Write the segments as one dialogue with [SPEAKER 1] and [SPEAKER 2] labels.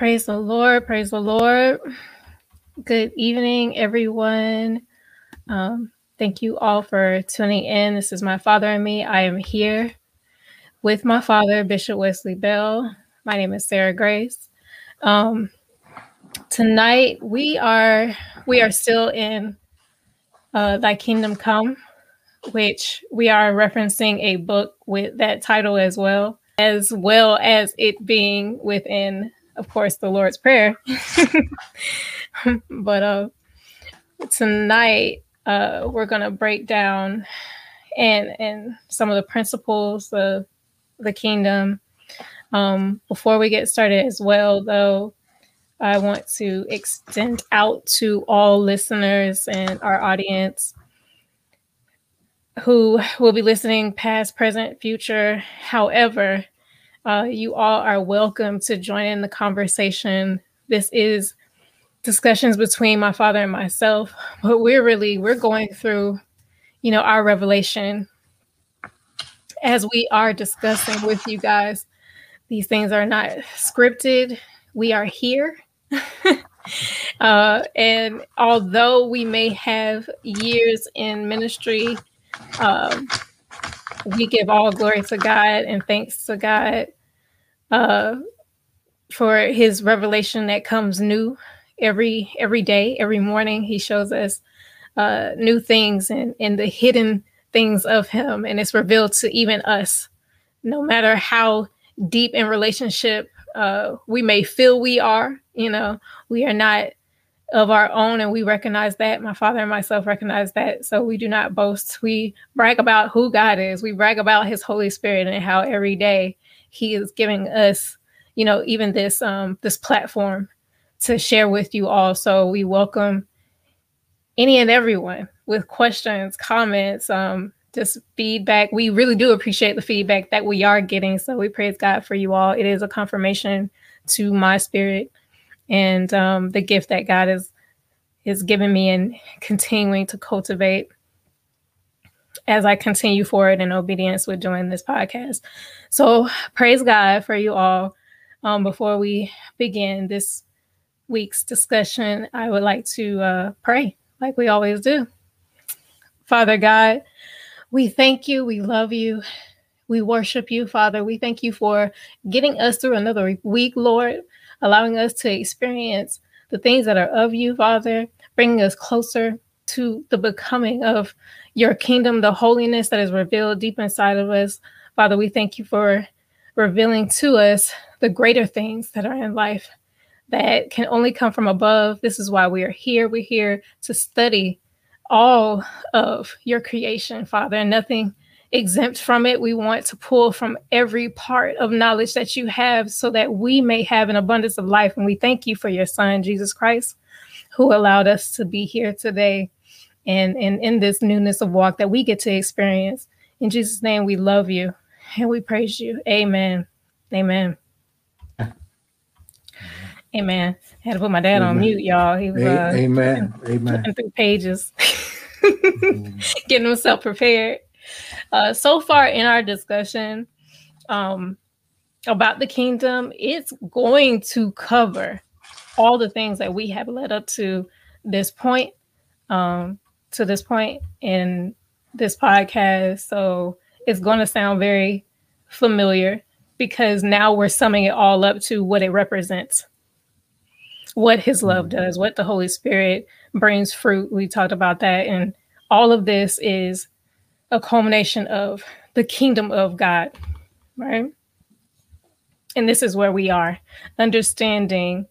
[SPEAKER 1] Praise the Lord. Praise the Lord. Good evening, everyone. Um, thank you all for tuning in. This is my father and me. I am here with my father, Bishop Wesley Bell. My name is Sarah Grace. Um, tonight we are we are still in uh, Thy Kingdom Come, which we are referencing a book with that title as well, as well as it being within of course, the Lord's Prayer. but uh, tonight uh, we're going to break down and and some of the principles of the kingdom. Um, before we get started, as well, though, I want to extend out to all listeners and our audience who will be listening past, present, future. However, uh, you all are welcome to join in the conversation. This is discussions between my father and myself, but we're really we're going through, you know, our revelation as we are discussing with you guys. These things are not scripted. We are here. uh, and although we may have years in ministry, um, we give all glory to God and thanks to God uh, for His revelation that comes new every every day, every morning. He shows us uh, new things and and the hidden things of Him, and it's revealed to even us. No matter how deep in relationship uh, we may feel we are, you know, we are not of our own and we recognize that. My father and myself recognize that. So we do not boast. We brag about who god is. We brag about his holy spirit and how every day he is giving us you know even this um this platform to share with you all. So we welcome any and everyone with questions comments um just feedback. We really do appreciate the feedback that we are getting. So we praise god for you all. It is a confirmation to my spirit and um, the gift that God is is giving me and continuing to cultivate as I continue forward in obedience with doing this podcast. So praise God for you all. Um, before we begin this week's discussion, I would like to uh, pray like we always do. Father God, we thank you. We love you. We worship you, Father. We thank you for getting us through another week, Lord allowing us to experience the things that are of you, Father, bringing us closer to the becoming of your kingdom, the holiness that is revealed deep inside of us. Father, we thank you for revealing to us the greater things that are in life that can only come from above. This is why we are here. We're here to study all of your creation, Father, and nothing exempt from it. We want to pull from every part of knowledge that you have so that we may have an abundance of life. And we thank you for your son, Jesus Christ, who allowed us to be here today and, and in this newness of walk that we get to experience. In Jesus' name, we love you and we praise you. Amen. Amen. Amen. I had to put my dad Amen. on mute, y'all. He was uh,
[SPEAKER 2] Amen. Amen.
[SPEAKER 1] Through pages, getting himself prepared. Uh, so far in our discussion um, about the kingdom, it's going to cover all the things that we have led up to this point, um, to this point in this podcast. So it's going to sound very familiar because now we're summing it all up to what it represents, what His love mm-hmm. does, what the Holy Spirit brings fruit. We talked about that. And all of this is a culmination of the kingdom of God, right? And this is where we are, understanding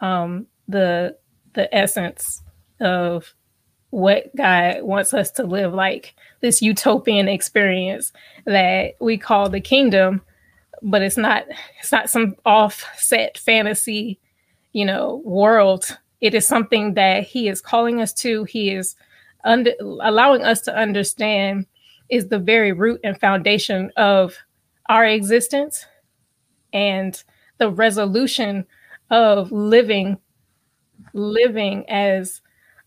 [SPEAKER 1] um, the the essence of what God wants us to live like this utopian experience that we call the kingdom, but it's not it's not some offset fantasy, you know, world. It is something that He is calling us to. He is under, allowing us to understand is the very root and foundation of our existence and the resolution of living living as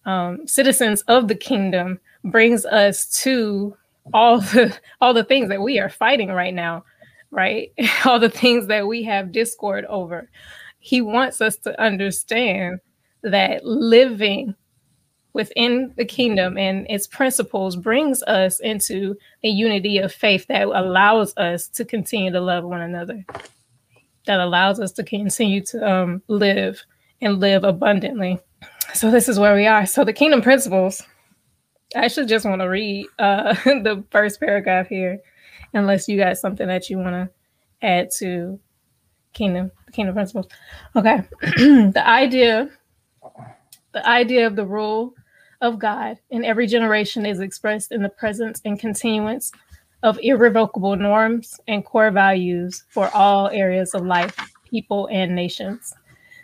[SPEAKER 1] um, citizens of the kingdom brings us to all the all the things that we are fighting right now right? All the things that we have discord over. He wants us to understand that living within the kingdom and its principles brings us into a unity of faith that allows us to continue to love one another, that allows us to continue to um, live and live abundantly. So, this is where we are. So, the kingdom principles, I actually just want to read uh, the first paragraph here, unless you got something that you want to add to kingdom kingdom principles. Okay, the idea the idea of the rule of God in every generation is expressed in the presence and continuance of irrevocable norms and core values for all areas of life, people, and nations.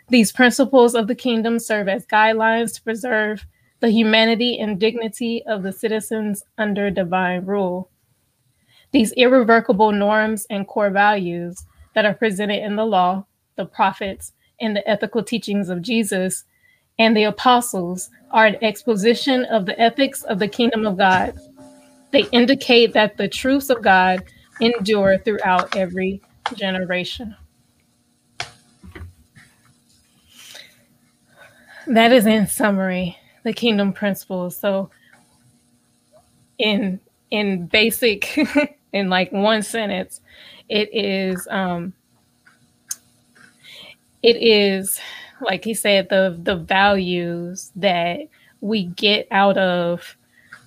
[SPEAKER 1] These principles of the kingdom serve as guidelines to preserve the humanity and dignity of the citizens under divine rule. These irrevocable norms and core values that are presented in the law, the prophets, and the ethical teachings of Jesus and the apostles are an exposition of the ethics of the kingdom of God. They indicate that the truths of God endure throughout every generation. That is in summary the kingdom principles. So in in basic in like one sentence, it is um it is like he said, the the values that we get out of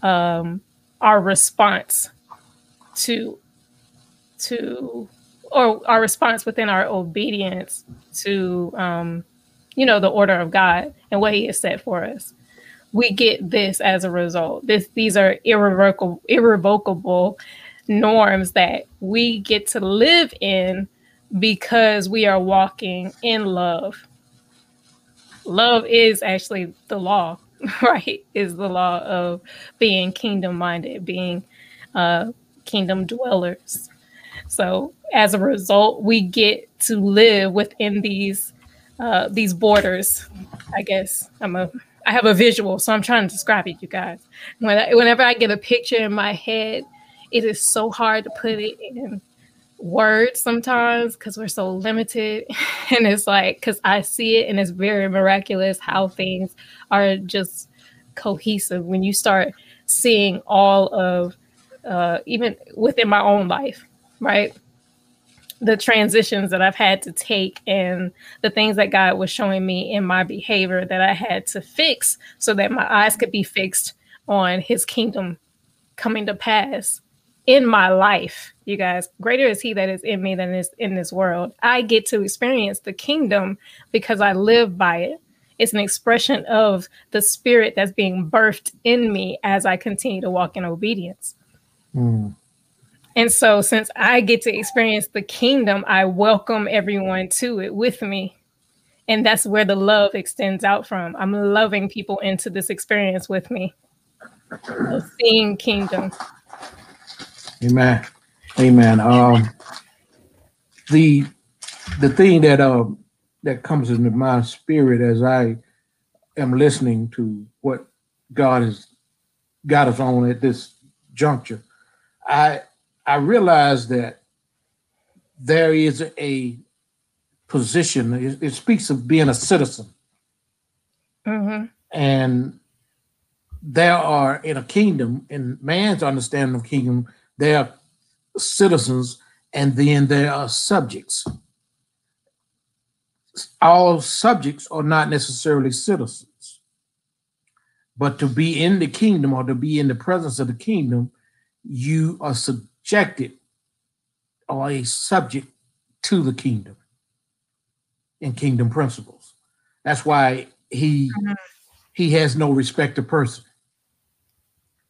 [SPEAKER 1] um, our response to to or our response within our obedience to um, you know the order of God and what He has set for us. We get this as a result. This these are irrevocable irrevocable norms that we get to live in because we are walking in love love is actually the law, right? Is the law of being kingdom minded, being uh, kingdom dwellers. So as a result, we get to live within these uh, these borders. I guess I'm a I have a visual, so I'm trying to describe it, you guys. When I, whenever I get a picture in my head, it is so hard to put it in words sometimes because we're so limited. and it's like, because I see it and it's very miraculous how things are just cohesive when you start seeing all of, uh, even within my own life, right? The transitions that I've had to take and the things that God was showing me in my behavior that I had to fix so that my eyes could be fixed on His kingdom coming to pass in my life, you guys. Greater is he that is in me than is in this world. I get to experience the kingdom because I live by it. It's an expression of the spirit that's being birthed in me as I continue to walk in obedience. Mm. And so, since I get to experience the kingdom, I welcome everyone to it with me. And that's where the love extends out from. I'm loving people into this experience with me, seeing kingdom.
[SPEAKER 2] Amen. Amen. Um, the the thing that um that comes into my spirit as I am listening to what God has got us on at this juncture, I I realize that there is a position. It, it speaks of being a citizen, mm-hmm. and there are in a kingdom, in man's understanding of kingdom, they are citizens and then there are subjects. All subjects are not necessarily citizens, but to be in the kingdom or to be in the presence of the kingdom, you are subjected or a subject to the kingdom and kingdom principles. That's why he mm-hmm. he has no respect to person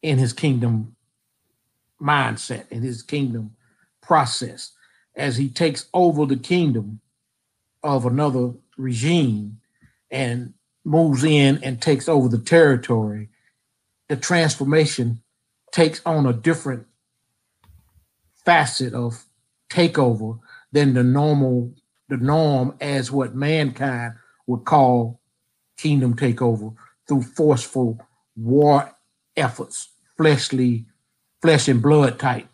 [SPEAKER 2] in his kingdom mindset and his kingdom process as he takes over the kingdom of another regime and moves in and takes over the territory, the transformation takes on a different facet of takeover than the normal the norm as what mankind would call kingdom takeover through forceful war efforts, fleshly flesh and blood type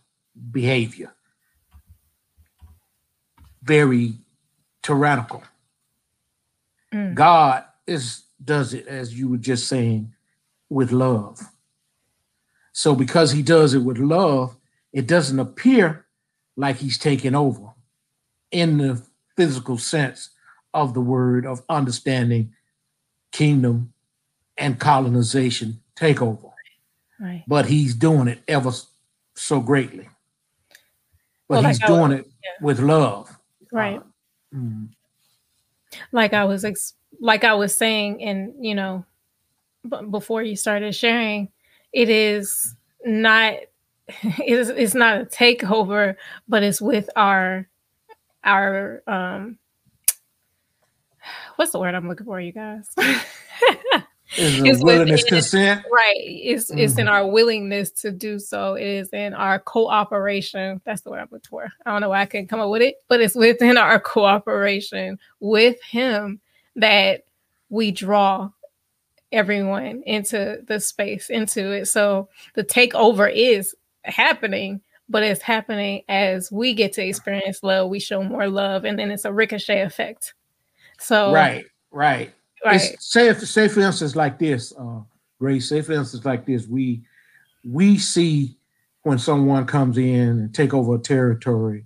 [SPEAKER 2] behavior. Very tyrannical. Mm. God is does it as you were just saying with love. So because he does it with love, it doesn't appear like he's taking over in the physical sense of the word of understanding kingdom and colonization takeover. Right. But he's doing it ever so greatly. But well, he's like doing it yeah. with love.
[SPEAKER 1] Right. Uh, mm. Like I was ex- like I was saying and you know b- before you started sharing it is not it is it's not a takeover but it's with our our um what's the word I'm looking for, you guys?
[SPEAKER 2] is willingness within, consent
[SPEAKER 1] right it's mm-hmm. it's in mm-hmm. our willingness to do so. It is in our cooperation. That's the word i'm looking for. I don't know why i can come up with it but it's within our cooperation with him that we draw everyone into the space into it. So the takeover is happening but it's happening as we get to experience love we show more love and then it's a ricochet effect. So
[SPEAKER 2] right, right, right. Say if say for instance like this, uh, Grace. Say for instance like this, we we see when someone comes in and take over a territory,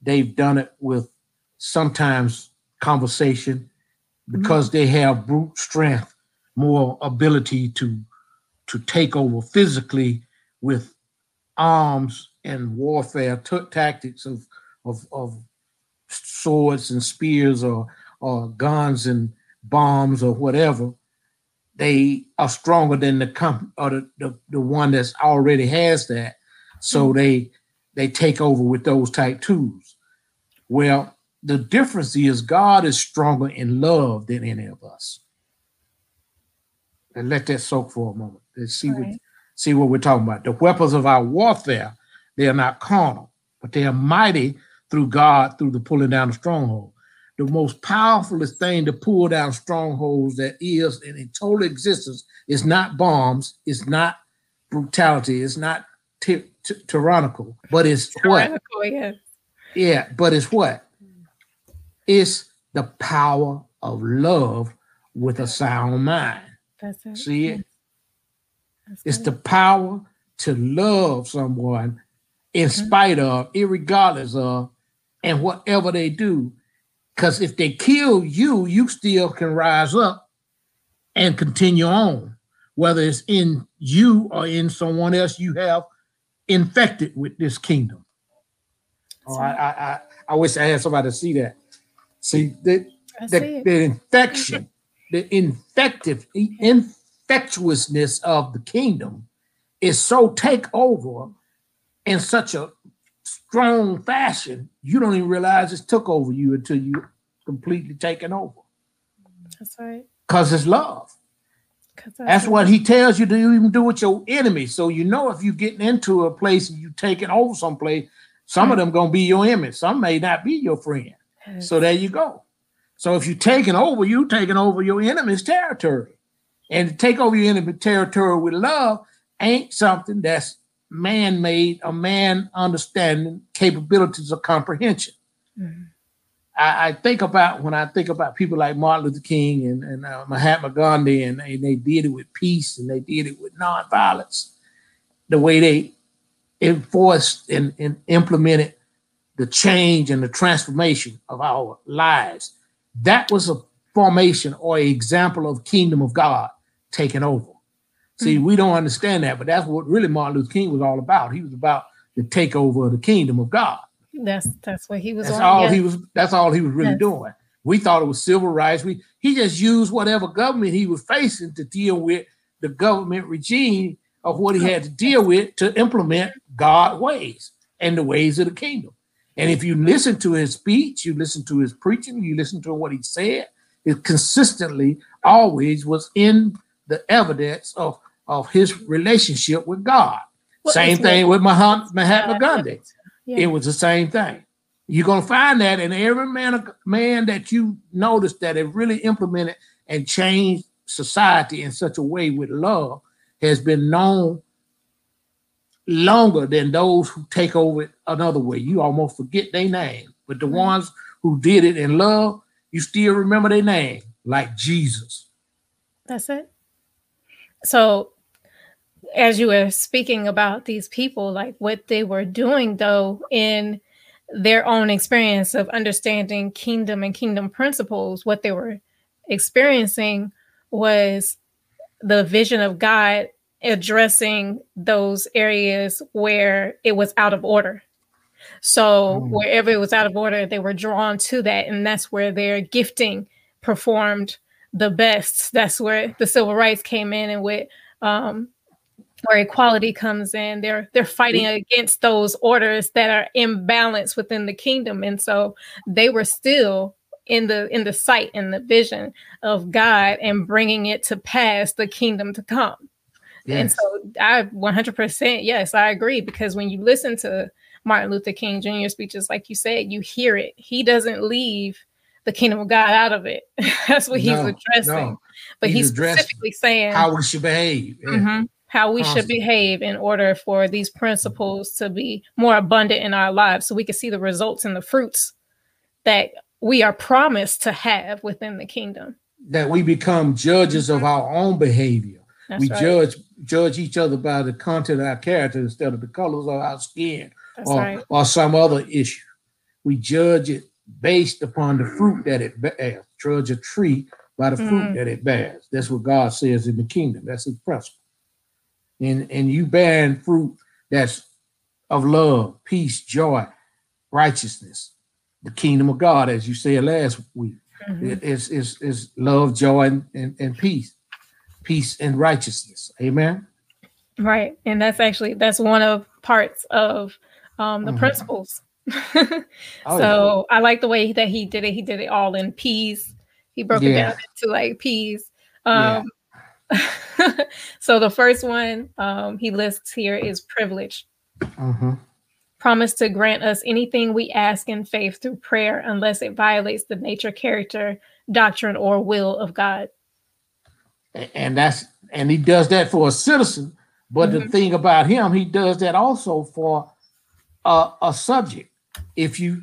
[SPEAKER 2] they've done it with sometimes conversation because mm-hmm. they have brute strength, more ability to to take over physically with arms and warfare t- tactics of, of of swords and spears or or guns and bombs or whatever, they are stronger than the comp or the, the, the one that's already has that. So mm-hmm. they they take over with those type tools. Well, the difference is God is stronger in love than any of us. And let that soak for a moment. Let's see right. what see what we're talking about. The weapons of our warfare, they are not carnal, but they are mighty through God through the pulling down of stronghold the most powerfulest thing to pull down strongholds that is in a total existence is not bombs, it's not brutality, it's not ty- ty- tyrannical, but it's tyrannical, what? Yeah. yeah, but it's what? It's the power of love with a sound mind. That's it. See it? That's it's the power to love someone in mm-hmm. spite of, regardless of, and whatever they do because if they kill you, you still can rise up and continue on, whether it's in you or in someone else you have infected with this kingdom. Oh, I, I, I, wish I had somebody to see that. See the the, the infection, the infective infectiousness of the kingdom is so take over in such a strong fashion, you don't even realize it's took over you until you completely taken over.
[SPEAKER 1] That's right.
[SPEAKER 2] Because it's love. That's, that's what he tells you to even do with your enemy. So you know if you're getting into a place and you taking over someplace, some mm-hmm. of them gonna be your enemy. Some may not be your friend. Yes. So there you go. So if you're taking over, you taking over your enemy's territory. And to take over your enemy territory with love ain't something that's man-made, a man understanding capabilities of comprehension. Mm-hmm. I, I, think about when I think about people like Martin Luther King and, and uh, Mahatma Gandhi, and, and they did it with peace and they did it with nonviolence, the way they enforced and, and implemented the change and the transformation of our lives. That was a formation or example of kingdom of God taking over. See, mm-hmm. we don't understand that, but that's what really Martin Luther King was all about. He was about the takeover of the kingdom of God.
[SPEAKER 1] That's that's what he was.
[SPEAKER 2] That's on. all he was. That's all he was really yes. doing. We thought it was civil rights. We he just used whatever government he was facing to deal with the government regime of what he had to deal with to implement God ways and the ways of the kingdom. And if you listen to his speech, you listen to his preaching, you listen to what he said, it consistently always was in the evidence of, of his relationship with God. Well, Same thing with Mahatma, Mahatma Gandhi. Yeah. It was the same thing. You're gonna find that in every man man that you notice that have really implemented and changed society in such a way with love has been known longer than those who take over it another way. You almost forget their name, but the mm-hmm. ones who did it in love, you still remember their name. like Jesus.
[SPEAKER 1] That's it. So, as you were speaking about these people, like what they were doing, though, in their own experience of understanding kingdom and kingdom principles, what they were experiencing was the vision of God addressing those areas where it was out of order. So, mm. wherever it was out of order, they were drawn to that. And that's where their gifting performed the best. That's where the civil rights came in and with um, where equality comes in. They're they're fighting against those orders that are imbalanced within the kingdom. And so they were still in the in the sight and the vision of God and bringing it to pass the kingdom to come. Yes. And so I 100% yes, I agree because when you listen to Martin Luther King Jr. speeches like you said, you hear it. He doesn't leave the kingdom of God out of it. That's what he's addressing. No. But he's, he's specifically saying
[SPEAKER 2] how we should behave.
[SPEAKER 1] Yeah. Mm-hmm, how we should behave in order for these principles to be more abundant in our lives so we can see the results and the fruits that we are promised to have within the kingdom.
[SPEAKER 2] That we become judges mm-hmm. of our own behavior. That's we right. judge judge each other by the content of our character instead of the colors of our skin or, right. or some other issue. We judge it based upon the fruit that it bears. Judge a tree by the fruit mm. that it bears. That's what God says in the kingdom. That's his principle. And and you bearing fruit that's of love, peace, joy, righteousness, the kingdom of God, as you said last week. Mm-hmm. It is, is, is love, joy, and, and, and peace. Peace and righteousness. Amen.
[SPEAKER 1] Right. And that's actually that's one of parts of um, the mm-hmm. principles so yeah. I like the way that he did it. He did it all in peas. He broke yeah. it down into like peas. Um, yeah. so the first one um, he lists here is privilege. Mm-hmm. Promise to grant us anything we ask in faith through prayer, unless it violates the nature, character, doctrine, or will of God.
[SPEAKER 2] And that's and he does that for a citizen. But mm-hmm. the thing about him, he does that also for a, a subject if you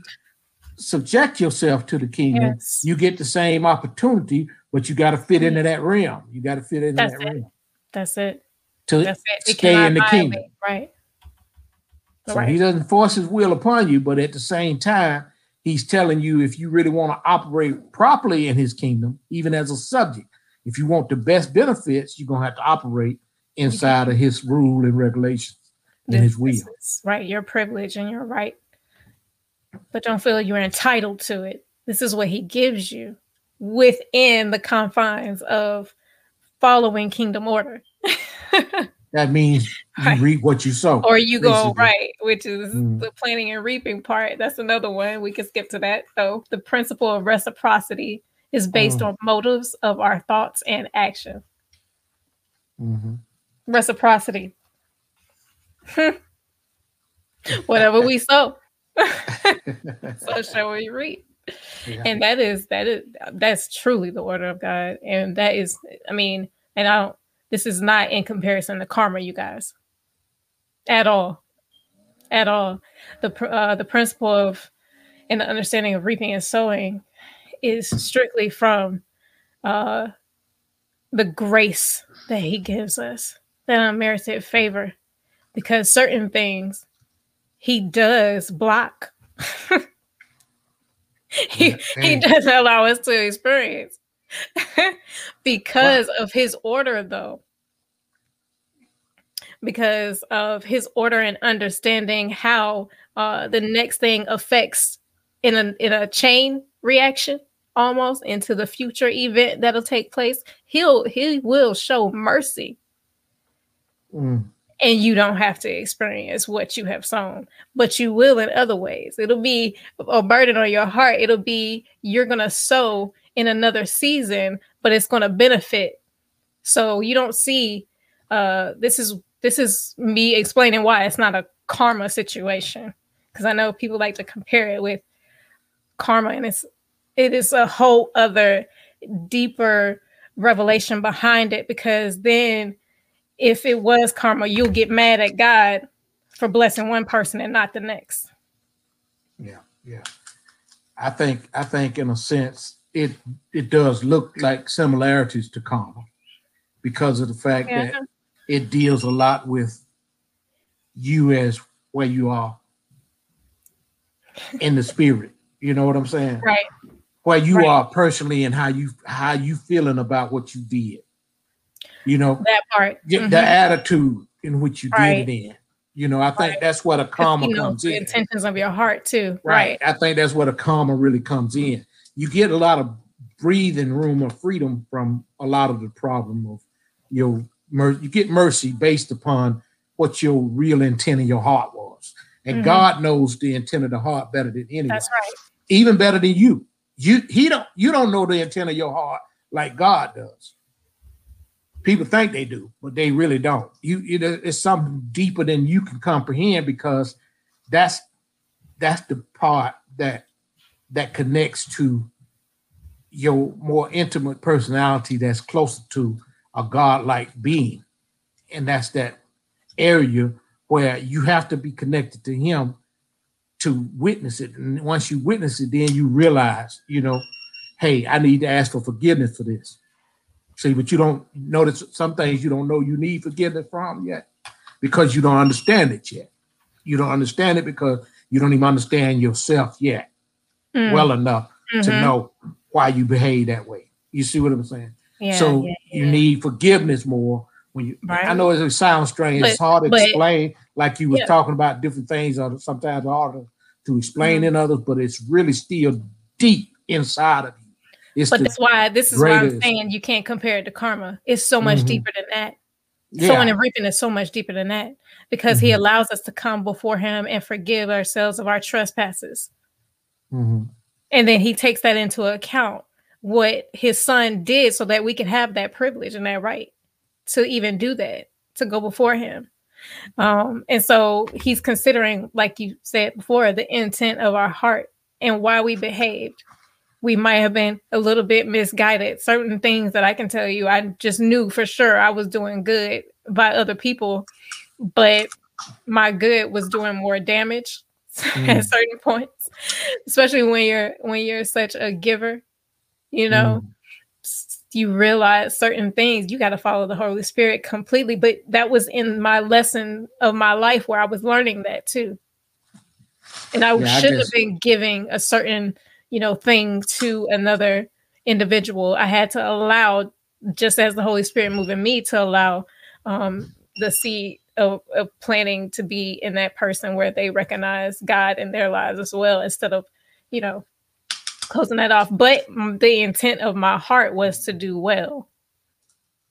[SPEAKER 2] subject yourself to the kingdom, yes. you get the same opportunity, but you got to fit into that realm. You got to fit into That's that
[SPEAKER 1] it.
[SPEAKER 2] realm.
[SPEAKER 1] That's it.
[SPEAKER 2] To
[SPEAKER 1] That's
[SPEAKER 2] it. stay in the kingdom.
[SPEAKER 1] Right.
[SPEAKER 2] So right. he doesn't force his will upon you, but at the same time, he's telling you if you really want to operate properly in his kingdom, even as a subject, if you want the best benefits, you're gonna have to operate inside of his rule and regulations and his will.
[SPEAKER 1] right, your privilege and your right but don't feel you're entitled to it. This is what he gives you within the confines of following kingdom order.
[SPEAKER 2] that means you right. reap what you sow.
[SPEAKER 1] Or you go basically. right, which is mm. the planting and reaping part. That's another one. We can skip to that. So the principle of reciprocity is based mm. on motives of our thoughts and action. Mm-hmm. Reciprocity. Whatever we sow. so shall we reap. Yeah. And that is that is that's truly the order of God. And that is, I mean, and I don't this is not in comparison to karma, you guys. At all. At all. The uh the principle of and the understanding of reaping and sowing is strictly from uh the grace that he gives us, that unmerited favor. Because certain things he does block. he he doesn't allow us to experience. Because wow. of his order though. Because of his order and understanding how uh, the next thing affects in a in a chain reaction almost into the future event that'll take place he'll he will show mercy. Mm and you don't have to experience what you have sown, but you will in other ways. It'll be a burden on your heart. It'll be you're going to sow in another season, but it's going to benefit. So you don't see uh this is this is me explaining why it's not a karma situation because I know people like to compare it with karma and it's it is a whole other deeper revelation behind it because then if it was karma, you'll get mad at God for blessing one person and not the next.
[SPEAKER 2] Yeah, yeah. I think I think in a sense it it does look like similarities to karma because of the fact
[SPEAKER 1] Yeah.
[SPEAKER 2] that it deals a lot with you as where you are in the spirit. You know what I'm saying?
[SPEAKER 1] Right.
[SPEAKER 2] Where you
[SPEAKER 1] Right.
[SPEAKER 2] are personally and how you how you feeling about what you did. You know,
[SPEAKER 1] That part.
[SPEAKER 2] the,
[SPEAKER 1] Mhm.
[SPEAKER 2] the attitude in which you
[SPEAKER 1] Right.
[SPEAKER 2] did it in. You know, I think
[SPEAKER 1] Right.
[SPEAKER 2] that's where the karma
[SPEAKER 1] you know,
[SPEAKER 2] comes
[SPEAKER 1] the
[SPEAKER 2] in.
[SPEAKER 1] intentions of your heart too.
[SPEAKER 2] Right.
[SPEAKER 1] Right.
[SPEAKER 2] I think that's where the karma really comes in. You get a lot of breathing room or freedom from a lot of the problem of your mer- you get mercy based upon what your real intent in your heart was. And
[SPEAKER 1] Mhm.
[SPEAKER 2] God knows the intent of the heart better than anyone.
[SPEAKER 1] That's right.
[SPEAKER 2] Even better than you. You he don't you don't know the intent of your heart like God does. People think they do, but they really don't. You, know, it's something deeper than you can comprehend because that's that's the part that that connects to your more intimate personality that's closer to a godlike being. And that's that area where you have to be connected to him to witness it. And once you witness it then you realize you know hey i need to ask for forgiveness for this see but you don't notice some things you don't know you need forgiveness from yet because you don't understand it yet you don't understand it because you don't even understand yourself yet
[SPEAKER 1] Mm.
[SPEAKER 2] well enough to
[SPEAKER 1] Mhm.
[SPEAKER 2] know why you behave that way. You see what I'm saying?
[SPEAKER 1] Yeah,
[SPEAKER 2] so
[SPEAKER 1] yeah,
[SPEAKER 2] you need forgiveness more when you. I know it sounds strange. it's hard to
[SPEAKER 1] but-
[SPEAKER 2] explain, like you were
[SPEAKER 1] Yeah.
[SPEAKER 2] talking about different things, or sometimes harder to explain
[SPEAKER 1] Mhm.
[SPEAKER 2] in others, but it's really still deep inside of you. It's
[SPEAKER 1] But that's why this is why I'm saying you can't compare it to karma. It's so much
[SPEAKER 2] Mhm.
[SPEAKER 1] deeper than that.
[SPEAKER 2] yeah,
[SPEAKER 1] Sowing and reaping is so much deeper than that because he
[SPEAKER 2] Mhm.
[SPEAKER 1] allows us to come before him and forgive ourselves of our trespasses.
[SPEAKER 2] Mhm.
[SPEAKER 1] And then he takes that into account what his son did so that we can have that privilege and that right to even do that, to go before him. Um, and so he's considering, like you said before, the intent of our heart and why we behaved. We might have been a little bit misguided. Certain things that I can tell you, I just knew for sure I was doing good by other people, but my good was doing more damage
[SPEAKER 2] Mm.
[SPEAKER 1] at certain points, especially when you're when you're such a giver. You know,
[SPEAKER 2] Mm.
[SPEAKER 1] you realize certain things. You got to follow the Holy Spirit completely. But that was in my lesson of my life where I was learning that too. And I
[SPEAKER 2] Yeah,
[SPEAKER 1] shouldn't
[SPEAKER 2] just-
[SPEAKER 1] have been giving a certain, you know, thing to another individual. I had to allow, just as the Holy Spirit moving me, to allow um, the seed of, of planting to be in that person where they recognize God in their lives as well, instead of, you know, closing that off. But the intent of my heart was to do well.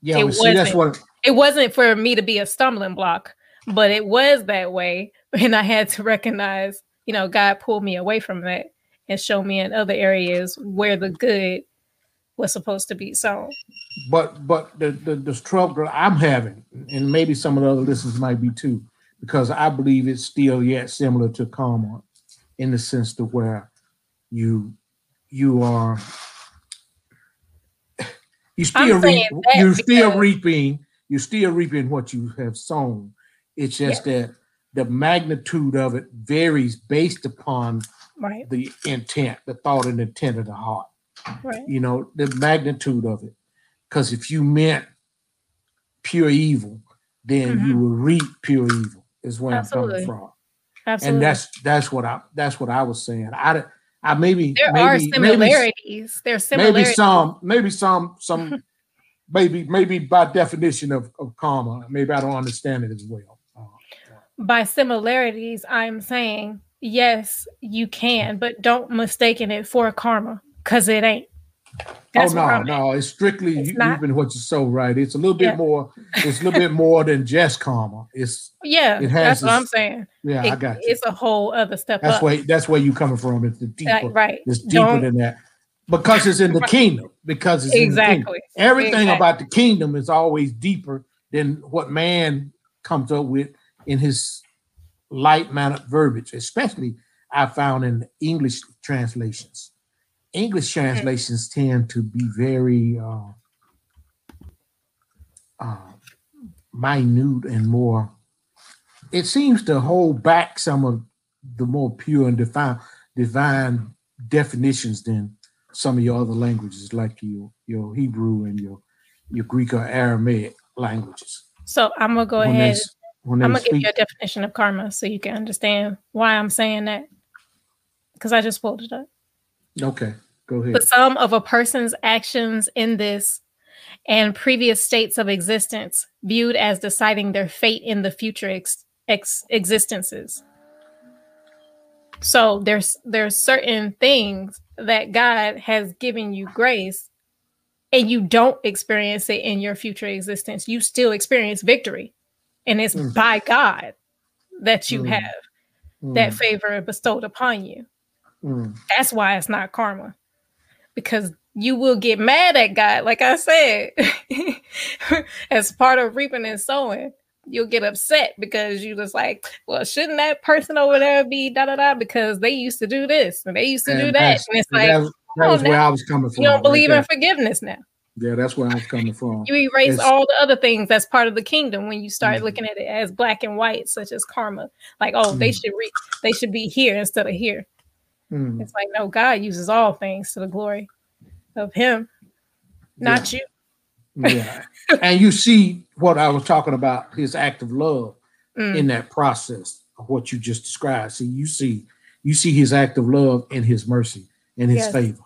[SPEAKER 2] yeah.
[SPEAKER 1] it
[SPEAKER 2] see, that's
[SPEAKER 1] wasn't.
[SPEAKER 2] what.
[SPEAKER 1] It wasn't for me to be a stumbling block, but it was that way. And I had to recognize, you know, God pulled me away from that and show me in other areas where the good was supposed to be sown.
[SPEAKER 2] But but the, the the struggle I'm having, and maybe some of the other listeners might be too, because I believe it's still yet similar to karma, in the sense to where you you are you still
[SPEAKER 1] I'm
[SPEAKER 2] reap,
[SPEAKER 1] saying that
[SPEAKER 2] you're still reaping you're still reaping what you have sown. It's just that the magnitude of it varies based upon
[SPEAKER 1] Right.
[SPEAKER 2] the intent, the thought and intent of the heart
[SPEAKER 1] Right.
[SPEAKER 2] you know the magnitude of it because if you meant pure evil then you
[SPEAKER 1] Mhm.
[SPEAKER 2] will reap pure evil is where i'm coming from
[SPEAKER 1] Absolutely.
[SPEAKER 2] and that's that's what i that's what i was saying i i maybe
[SPEAKER 1] there
[SPEAKER 2] maybe,
[SPEAKER 1] are
[SPEAKER 2] maybe
[SPEAKER 1] similarities. There are similarities.
[SPEAKER 2] maybe some maybe some some maybe maybe by definition of, of karma maybe i don't understand it as well uh,
[SPEAKER 1] by similarities, I'm saying yes, you can, but don't mistaken it for karma because it ain't. Oh, that's
[SPEAKER 2] oh no no it's strictly
[SPEAKER 1] It's
[SPEAKER 2] you,
[SPEAKER 1] not.
[SPEAKER 2] reaping what you sow right it's a little bit
[SPEAKER 1] Yeah.
[SPEAKER 2] more it's a little bit more than just karma it's
[SPEAKER 1] Yeah,
[SPEAKER 2] It
[SPEAKER 1] that's
[SPEAKER 2] has
[SPEAKER 1] what I'm saying.
[SPEAKER 2] yeah i got you
[SPEAKER 1] It's a whole other step
[SPEAKER 2] That's
[SPEAKER 1] up.
[SPEAKER 2] where that's where you coming from. It's the
[SPEAKER 1] Like,
[SPEAKER 2] deeper.
[SPEAKER 1] right.
[SPEAKER 2] It's deeper
[SPEAKER 1] Don't-
[SPEAKER 2] than that because it's in the
[SPEAKER 1] Right.
[SPEAKER 2] kingdom. Because it's in the kingdom.
[SPEAKER 1] Exactly.
[SPEAKER 2] Everything
[SPEAKER 1] Exactly.
[SPEAKER 2] about the kingdom is always deeper than what man comes up with in his light mannered verbiage. Especially I found in English translations. English
[SPEAKER 1] Mm-hmm.
[SPEAKER 2] translations tend to be very uh, uh, minute and more. It seems to hold back some of the more pure and divine divine definitions than some of your other languages, like your your Hebrew and your your Greek or Aramaic languages.
[SPEAKER 1] So I'm gonna go
[SPEAKER 2] When
[SPEAKER 1] ahead. I'm gonna give you a definition of karma so you can understand why I'm saying that. Because I just pulled it up.
[SPEAKER 2] Okay, go ahead.
[SPEAKER 1] The sum of a person's actions in this and previous states of existence, viewed as deciding their fate in the future ex- ex- existences. So there's there's certain things that God has given you grace, and you don't experience it in your future existence. You still experience victory, and it's
[SPEAKER 2] Mm.
[SPEAKER 1] by God that you
[SPEAKER 2] Mm.
[SPEAKER 1] have that
[SPEAKER 2] Mm,
[SPEAKER 1] favor bestowed upon you.
[SPEAKER 2] mm,
[SPEAKER 1] That's why it's not karma. Because you will get mad at God, like I said, as part of reaping and sowing. You'll get upset because you just like, well, shouldn't that person over there be da da da? Because they used to do this and they used to do that. And it's like,
[SPEAKER 2] that was, that was where I was coming from.
[SPEAKER 1] you don't
[SPEAKER 2] right
[SPEAKER 1] believe in forgiveness now.
[SPEAKER 2] Yeah, that's where I was coming from.
[SPEAKER 1] You erase
[SPEAKER 2] It's-
[SPEAKER 1] all the other things that's part of the kingdom when you start
[SPEAKER 2] Mhm.
[SPEAKER 1] looking at it as black and white, such as karma. Like, oh, they
[SPEAKER 2] Mhm.
[SPEAKER 1] should re- they should be here instead of here.
[SPEAKER 2] Mm,
[SPEAKER 1] It's like, no, God uses all things to the glory of Him, not you.
[SPEAKER 2] yeah, and you see what I was talking about, his act of love
[SPEAKER 1] Mm,
[SPEAKER 2] in that process of what you just described. See, you see, you see his act of love and his mercy and his
[SPEAKER 1] Yes.
[SPEAKER 2] favor,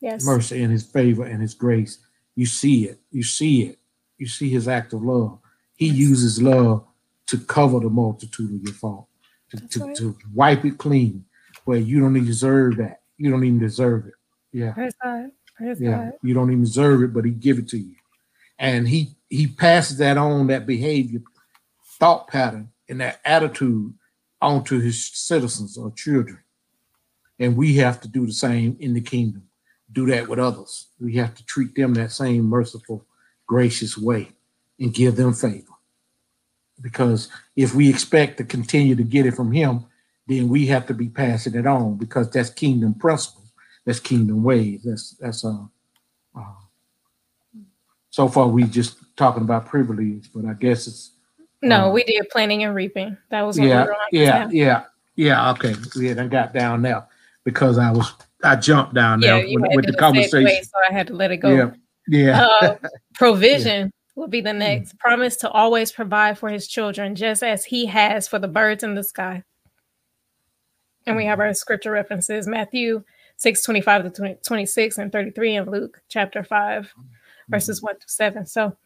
[SPEAKER 1] yes.
[SPEAKER 2] mercy and his favor and his grace. You see it. You see it. You see his act of love. He uses love to cover the multitude of your fault, to, to,
[SPEAKER 1] right.
[SPEAKER 2] to wipe it clean, where you don't even deserve that. You don't even deserve it. Yeah.
[SPEAKER 1] Praise God. Praise
[SPEAKER 2] Yeah,
[SPEAKER 1] God.
[SPEAKER 2] you don't even deserve it, but he give it to you, and he he passes that on that behavior, thought pattern, and that attitude onto his citizens or children, and we have to do the same in the kingdom. Do that with others. We have to treat them that same merciful, gracious way, and give them favor. Because if we expect to continue to get it from him, then we have to be passing it on because that's kingdom principles that's kingdom ways. That's that's uh, uh so far we just talking about privilege, but I guess it's
[SPEAKER 1] No,
[SPEAKER 2] Uh,
[SPEAKER 1] we did planning and reaping. That was we
[SPEAKER 2] yeah, yeah, yeah, yeah. Okay, yeah, I got down there because I was I jumped down
[SPEAKER 1] Yeah,
[SPEAKER 2] there with, with the
[SPEAKER 1] do a segue,
[SPEAKER 2] conversation.
[SPEAKER 1] so I had to let it go.
[SPEAKER 2] Yeah, yeah,
[SPEAKER 1] Uh, provision will be the next. Promise to always provide for his children, just as he has for the birds in the sky. And we have our scripture references Matthew 6 25 to 20 26 and 33, and Luke chapter 5, verses 1 to 7. So,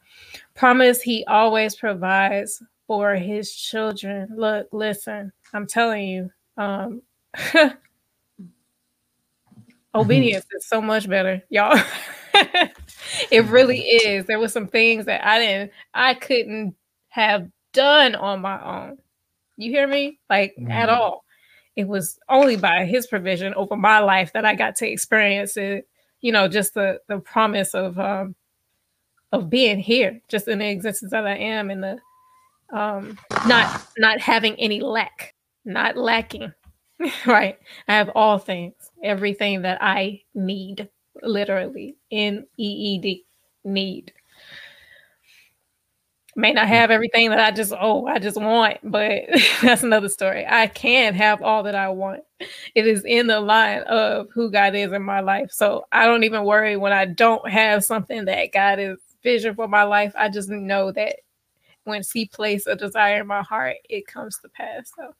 [SPEAKER 1] promise he always provides for his children. Look, listen, I'm telling you, um, obedience is so much better, y'all. it really is. There were some things that I didn't, I couldn't have done on my own. You hear me? Like at
[SPEAKER 2] Mhm.
[SPEAKER 1] all. It was only by his provision over my life that I got to experience it. You know, just the the promise of um of being here, just in the existence that I am, and the um not not having any lack, not lacking. right. I have all things, everything that I need, literally N E E D, need. May not have everything that I just, oh, I just want, but that's another story. I can have all that I want. It is in the line of who God is in my life. So I don't even worry when I don't have something that God is vision for my life. I just know that when He placed a desire in my heart, it comes to pass. So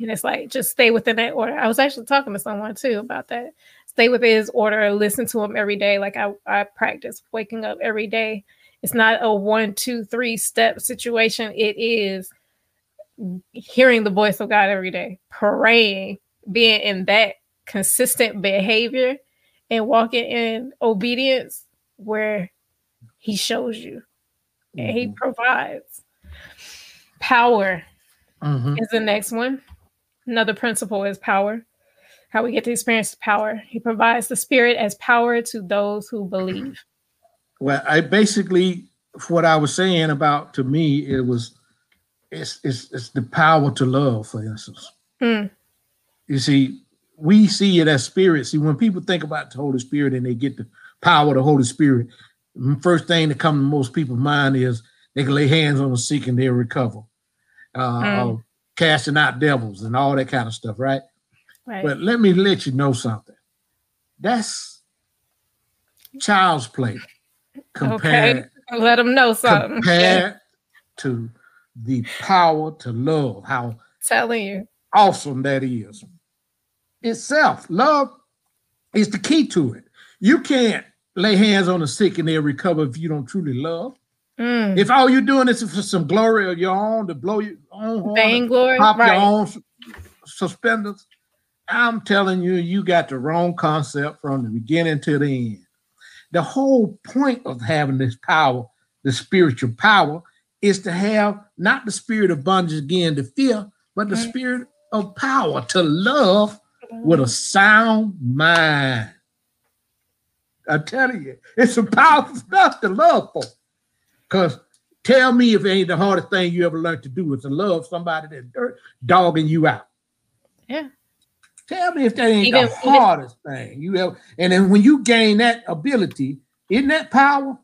[SPEAKER 1] and it's like just stay within that order. I was actually talking to someone too about that. Stay within his order, listen to him every day. Like I, I practice waking up every day. It's not a one, two, three step situation. It is hearing the voice of God every day, praying, being in that consistent behavior and walking in obedience where he shows you and he
[SPEAKER 2] Mhm.
[SPEAKER 1] provides. Power
[SPEAKER 2] Mhm.
[SPEAKER 1] is the next one. Another principle is power. How we get to experience power. He provides the spirit as power to those who believe.
[SPEAKER 2] Well, I basically what I was saying about to me it was it's it's, it's the power to love, for instance.
[SPEAKER 1] Hmm.
[SPEAKER 2] You see, we see it as spirit. See, when people think about the Holy Spirit and they get the power of the Holy Spirit, the first thing that comes to most people's mind is they can lay hands on the sick and they'll recover. Uh,
[SPEAKER 1] Mm.
[SPEAKER 2] uh, casting out devils and all that kind of stuff, right?
[SPEAKER 1] Right.
[SPEAKER 2] But let me let you know something. That's child's play compared,
[SPEAKER 1] okay. Let them know something.
[SPEAKER 2] Compared to the power to love. How
[SPEAKER 1] telling you
[SPEAKER 2] awesome that is. Itself, love is the key to it. You can't lay hands on the sick and they'll recover if you don't truly love. Mm. If all you're doing is for some glory of your own to blow your own
[SPEAKER 1] vainglory,
[SPEAKER 2] pop right. your own suspenders, I'm telling you, you got the wrong concept from the beginning to the end. The whole point of having this power, the spiritual power, is to have not the spirit of bondage again to fear, but the spirit of power to love with a sound mind. I'm telling you, it's some powerful stuff to love for. Because tell me if it ain't the hardest thing you ever learned to do is to love somebody that's dogging you out.
[SPEAKER 1] Yeah.
[SPEAKER 2] Tell me if that ain't even, the hardest even, thing you ever. And then when you gain that ability, isn't that power?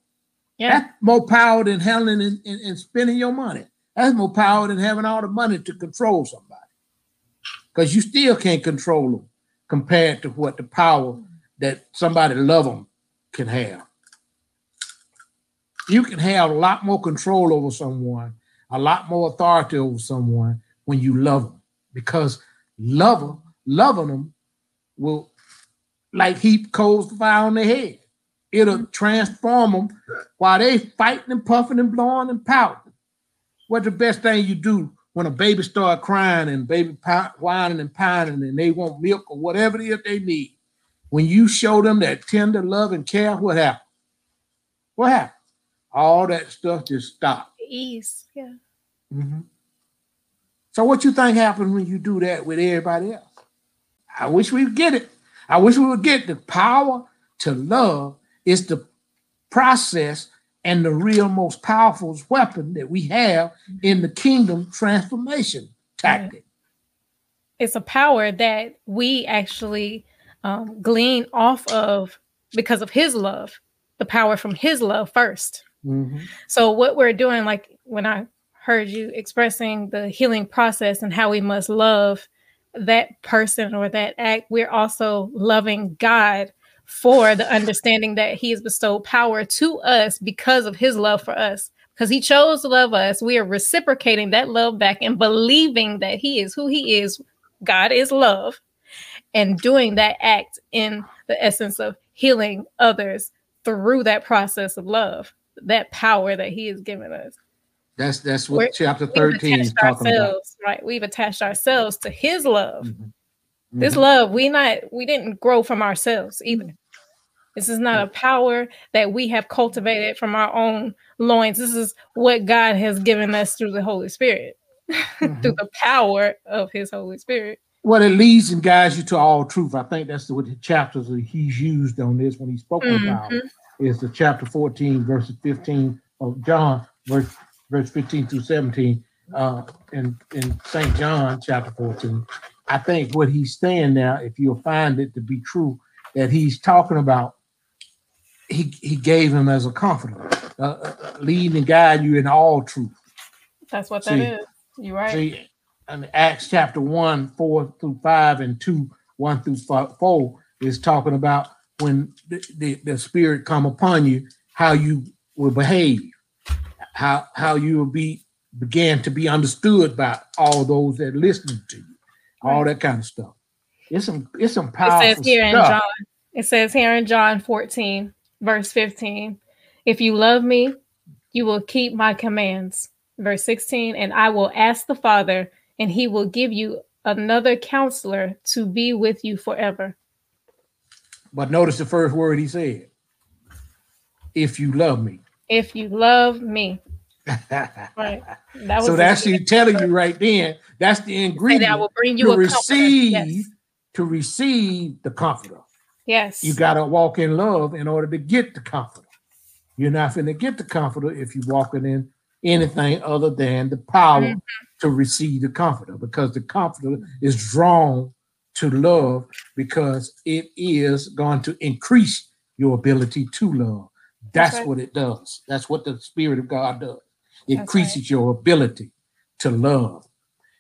[SPEAKER 2] Yeah. That's more power than handling and, and, and spending your money. That's more power than having all the money to control somebody. Because you still can't control them compared to what the power that somebody love them can have. You can have a lot more control over someone, a lot more authority over someone when you love them because lover, loving them will like heap coals of fire on their head. It'll mm-hmm. transform them while they fighting and puffing and blowing and pouting. What's the best thing you do when a baby start crying and baby whining and pining and they want milk or whatever it is they need? When you show them that tender love and care, what happens? What happens? All that stuff just stops.
[SPEAKER 1] Ease, yeah.
[SPEAKER 2] Mm-hmm. So what you think happens when you do that with everybody else? I wish we would get it. I wish we would get the power to love is the process and the real most powerful weapon that we have in the kingdom transformation tactic.
[SPEAKER 1] It's a power that we actually um, glean off of because of his love, the power from his love 1st mm-hmm. So, what we're doing, like when I heard you expressing the healing process and how we must love that person or that act, we're also loving God for the understanding that he has bestowed power to us because of his love for us. Because he chose to love us, we are reciprocating that love back and believing that he is who he is. God is love, and doing that act in the essence of healing others through that process of love, that power that he has given us.
[SPEAKER 2] That's that's what We're, chapter 13 is talking about.
[SPEAKER 1] Right. We've attached ourselves to his love. Mm-hmm. Mm-hmm. This love, we not we didn't grow from ourselves either. This is not a power that we have cultivated from our own loins. This is what God has given us through the Holy Spirit, mm-hmm. through the power of His Holy Spirit.
[SPEAKER 2] Well, it leads and guides you to all truth. I think that's what the chapters he's used on this when he's spoken mm-hmm. about is the chapter 14, verses 15 of John, verse, verse 15 through 17, uh, in, in St. John chapter 14. I think what he's saying now, if you'll find it to be true, that he's talking about he he gave him as a comforter, uh, uh, lead and guide you in all truth.
[SPEAKER 1] That's what see, that is. You're right. See,
[SPEAKER 2] in Acts chapter one, four through five, and two, one through four is talking about when the, the, the spirit come upon you, how you will behave, how how you will be began to be understood by all those that listening to you, all that kind of stuff. It's some it's some powerful it says here stuff. in
[SPEAKER 1] John. It says here in John 14, verse 15. If you love me, you will keep my commands. Verse 16, and I will ask the Father, and he will give you another counselor to be with you forever.
[SPEAKER 2] But notice the first word he said if you love me.
[SPEAKER 1] If you love me.
[SPEAKER 2] right. That so that's you telling you right then. That's the ingredient.
[SPEAKER 1] I will bring you to
[SPEAKER 2] receive yes. to receive the comforter.
[SPEAKER 1] Yes.
[SPEAKER 2] You got to walk in love in order to get the comforter. You're not going to get the comforter if you're walking in anything other than the power mm-hmm. to receive the comforter because the comforter is drawn to love because it is going to increase your ability to love. That's, That's right. what it does. That's what the Spirit of God does. It increases right. your ability to love.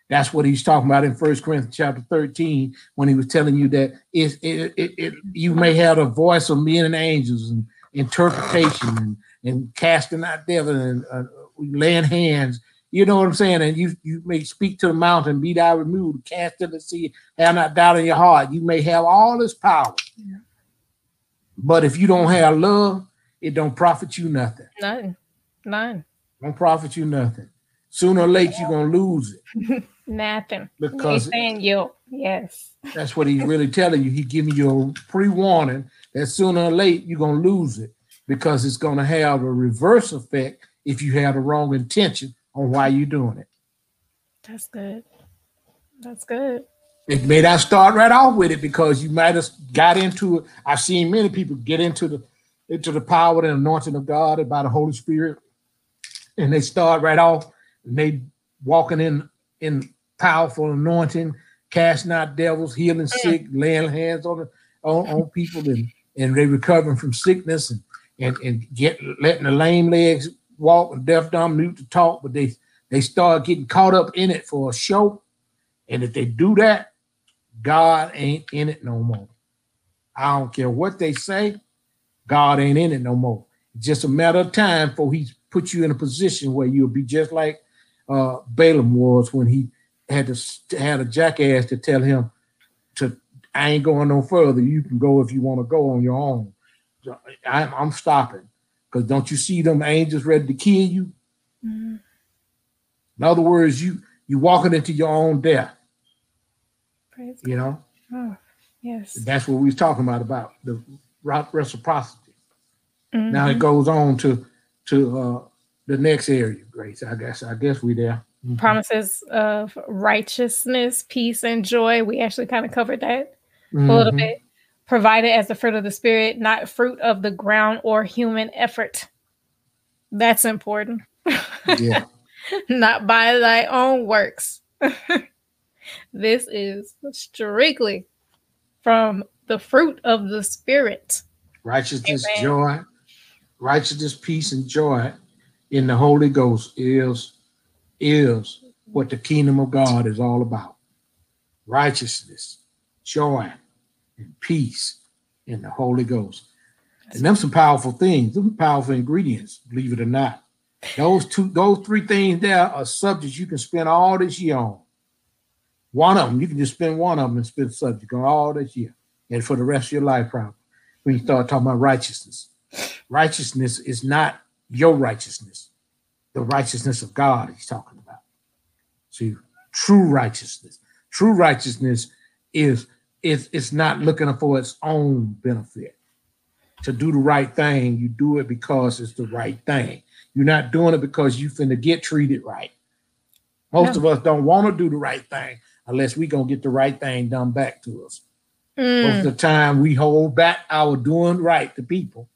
[SPEAKER 2] That's what he's talking about in First Corinthians chapter 13 when he was telling you that it, it, it, it, you may have a voice of men and angels and interpretation and, and casting out devil and uh, laying hands. You know what I'm saying? And you you may speak to the mountain, be thou removed, cast to the sea, have not doubt in your heart. You may have all this power. Yeah. But if you don't have love, it don't profit you nothing.
[SPEAKER 1] None. None.
[SPEAKER 2] Don't profit you nothing. Sooner or late, you're gonna lose
[SPEAKER 1] it. nothing. Because he's saying you, yes.
[SPEAKER 2] That's what he's really telling you. He giving you a pre-warning that sooner or late you're gonna lose it because it's gonna have a reverse effect if you have the wrong intention on why you're doing it.
[SPEAKER 1] That's good. That's good.
[SPEAKER 2] It may not start right off with it because you might have got into it. I've seen many people get into the into the power and anointing of God and by the Holy Spirit, and they start right off and they walking in in powerful anointing, casting out devils, healing mm. sick, laying hands on on, on people, and and they recovering from sickness and and and get letting the lame legs walk and deaf, dumb, mute to talk, but they they start getting caught up in it for a show. And if they do that, God ain't in it no more. I don't care what they say, God ain't in it no more. It's just a matter of time for he put you in a position where you'll be just like uh, Balaam was when he had to had a jackass to tell him to I ain't going no further. You can go if you want to go on your own. I, I'm stopping. Because don't you see them angels ready to kill you? Mm-hmm. In other words, you you walking into your own death. Praise you know.
[SPEAKER 1] Oh, yes.
[SPEAKER 2] That's what we was talking about about the reciprocity. Mm-hmm. Now it goes on to to uh, the next area, Grace. I guess I guess we there.
[SPEAKER 1] Mm-hmm. Promises of righteousness, peace, and joy. We actually kind of covered that mm-hmm. a little mm-hmm. bit provided as the fruit of the spirit, not fruit of the ground or human effort. That's important. Yeah. not by thy own works. this is strictly from the fruit of the spirit.
[SPEAKER 2] Righteousness, Amen. joy, righteousness, peace, and joy in the Holy Ghost is is what the kingdom of God is all about. Righteousness, joy, and peace and the Holy Ghost. And them some powerful things, them powerful ingredients, believe it or not. Those two, those three things there are subjects you can spend all this year on. One of them, you can just spend one of them and spend subject on all this year and for the rest of your life, probably. When you start talking about righteousness, righteousness is not your righteousness, the righteousness of God he's talking about. See, true righteousness. True righteousness is it's it's not looking for its own benefit. To do the right thing, you do it because it's the right thing. You're not doing it because you finna get treated right. Most of us don't want to do the right thing unless we gonna get the right thing done back to us. Mm. Most of the time, we hold back our doing right to people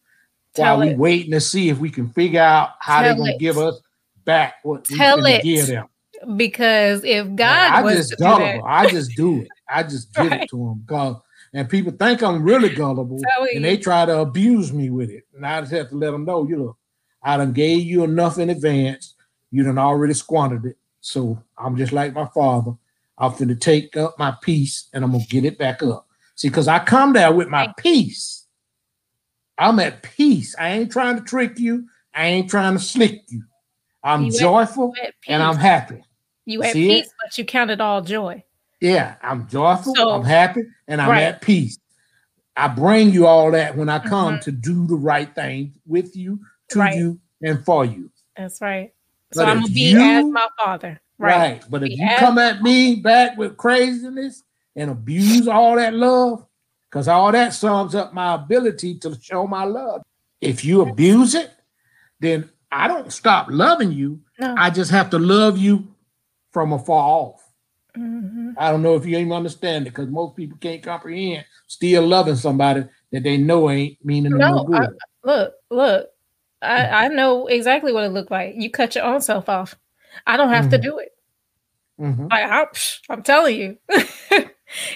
[SPEAKER 2] Tell while we waiting to see if we can figure out how they're gonna it. give us back what Tell we give them.
[SPEAKER 1] Because if God,
[SPEAKER 2] I just gullible, I just do it. I just give right. it to them because and people think I'm really gullible and they try to abuse me with it. And I just have to let them know, you know, I done gave you enough in advance. You done already squandered it. So I'm just like my father. I'm finna take up my piece and I'm gonna get it back up. See, because I come there with my peace. I'm at peace. I ain't trying to trick you. I ain't trying to slick you. I'm you joyful and I'm happy.
[SPEAKER 1] You had peace, it? but you counted all joy.
[SPEAKER 2] Yeah, I'm joyful, so, I'm happy, and I'm right. at peace. I bring you all that when I come mm-hmm. to do the right thing with you, to right. you, and for you.
[SPEAKER 1] That's right. So but I'm gonna be you, as my father. Right. right.
[SPEAKER 2] But if be you come at me back with craziness and abuse all that love, because all that sums up my ability to show my love. If you abuse it, then I don't stop loving you. No. I just have to love you from afar off. Mm-hmm. I don't know if you even understand it because most people can't comprehend still loving somebody that they know ain't meaning no, no good. I,
[SPEAKER 1] look, look, I, I know exactly what it looked like. You cut your own self off. I don't have mm-hmm. to do it. Mm-hmm. Like, I'm, I'm, telling you,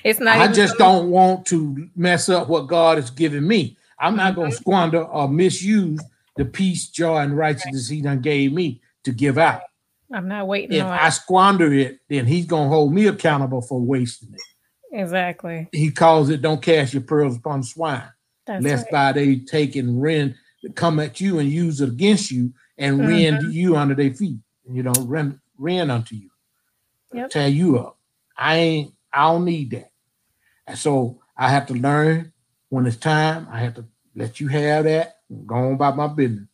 [SPEAKER 1] it's not.
[SPEAKER 2] I just don't want to mess up what God has given me. I'm not going to mm-hmm. squander or misuse the peace, joy, and righteousness He done gave me to give out.
[SPEAKER 1] I'm not waiting.
[SPEAKER 2] If I squander it, then he's gonna hold me accountable for wasting it.
[SPEAKER 1] Exactly.
[SPEAKER 2] He calls it "Don't cast your pearls upon swine, That's lest right. by they take and rend come at you and use it against you and
[SPEAKER 1] Mhm.
[SPEAKER 2] rend you under their feet. You know, rend, rend unto you,
[SPEAKER 1] Yep.
[SPEAKER 2] tear you up. I ain't. I don't need that. And so I have to learn when it's time. I have to let you have that. And go on about my business.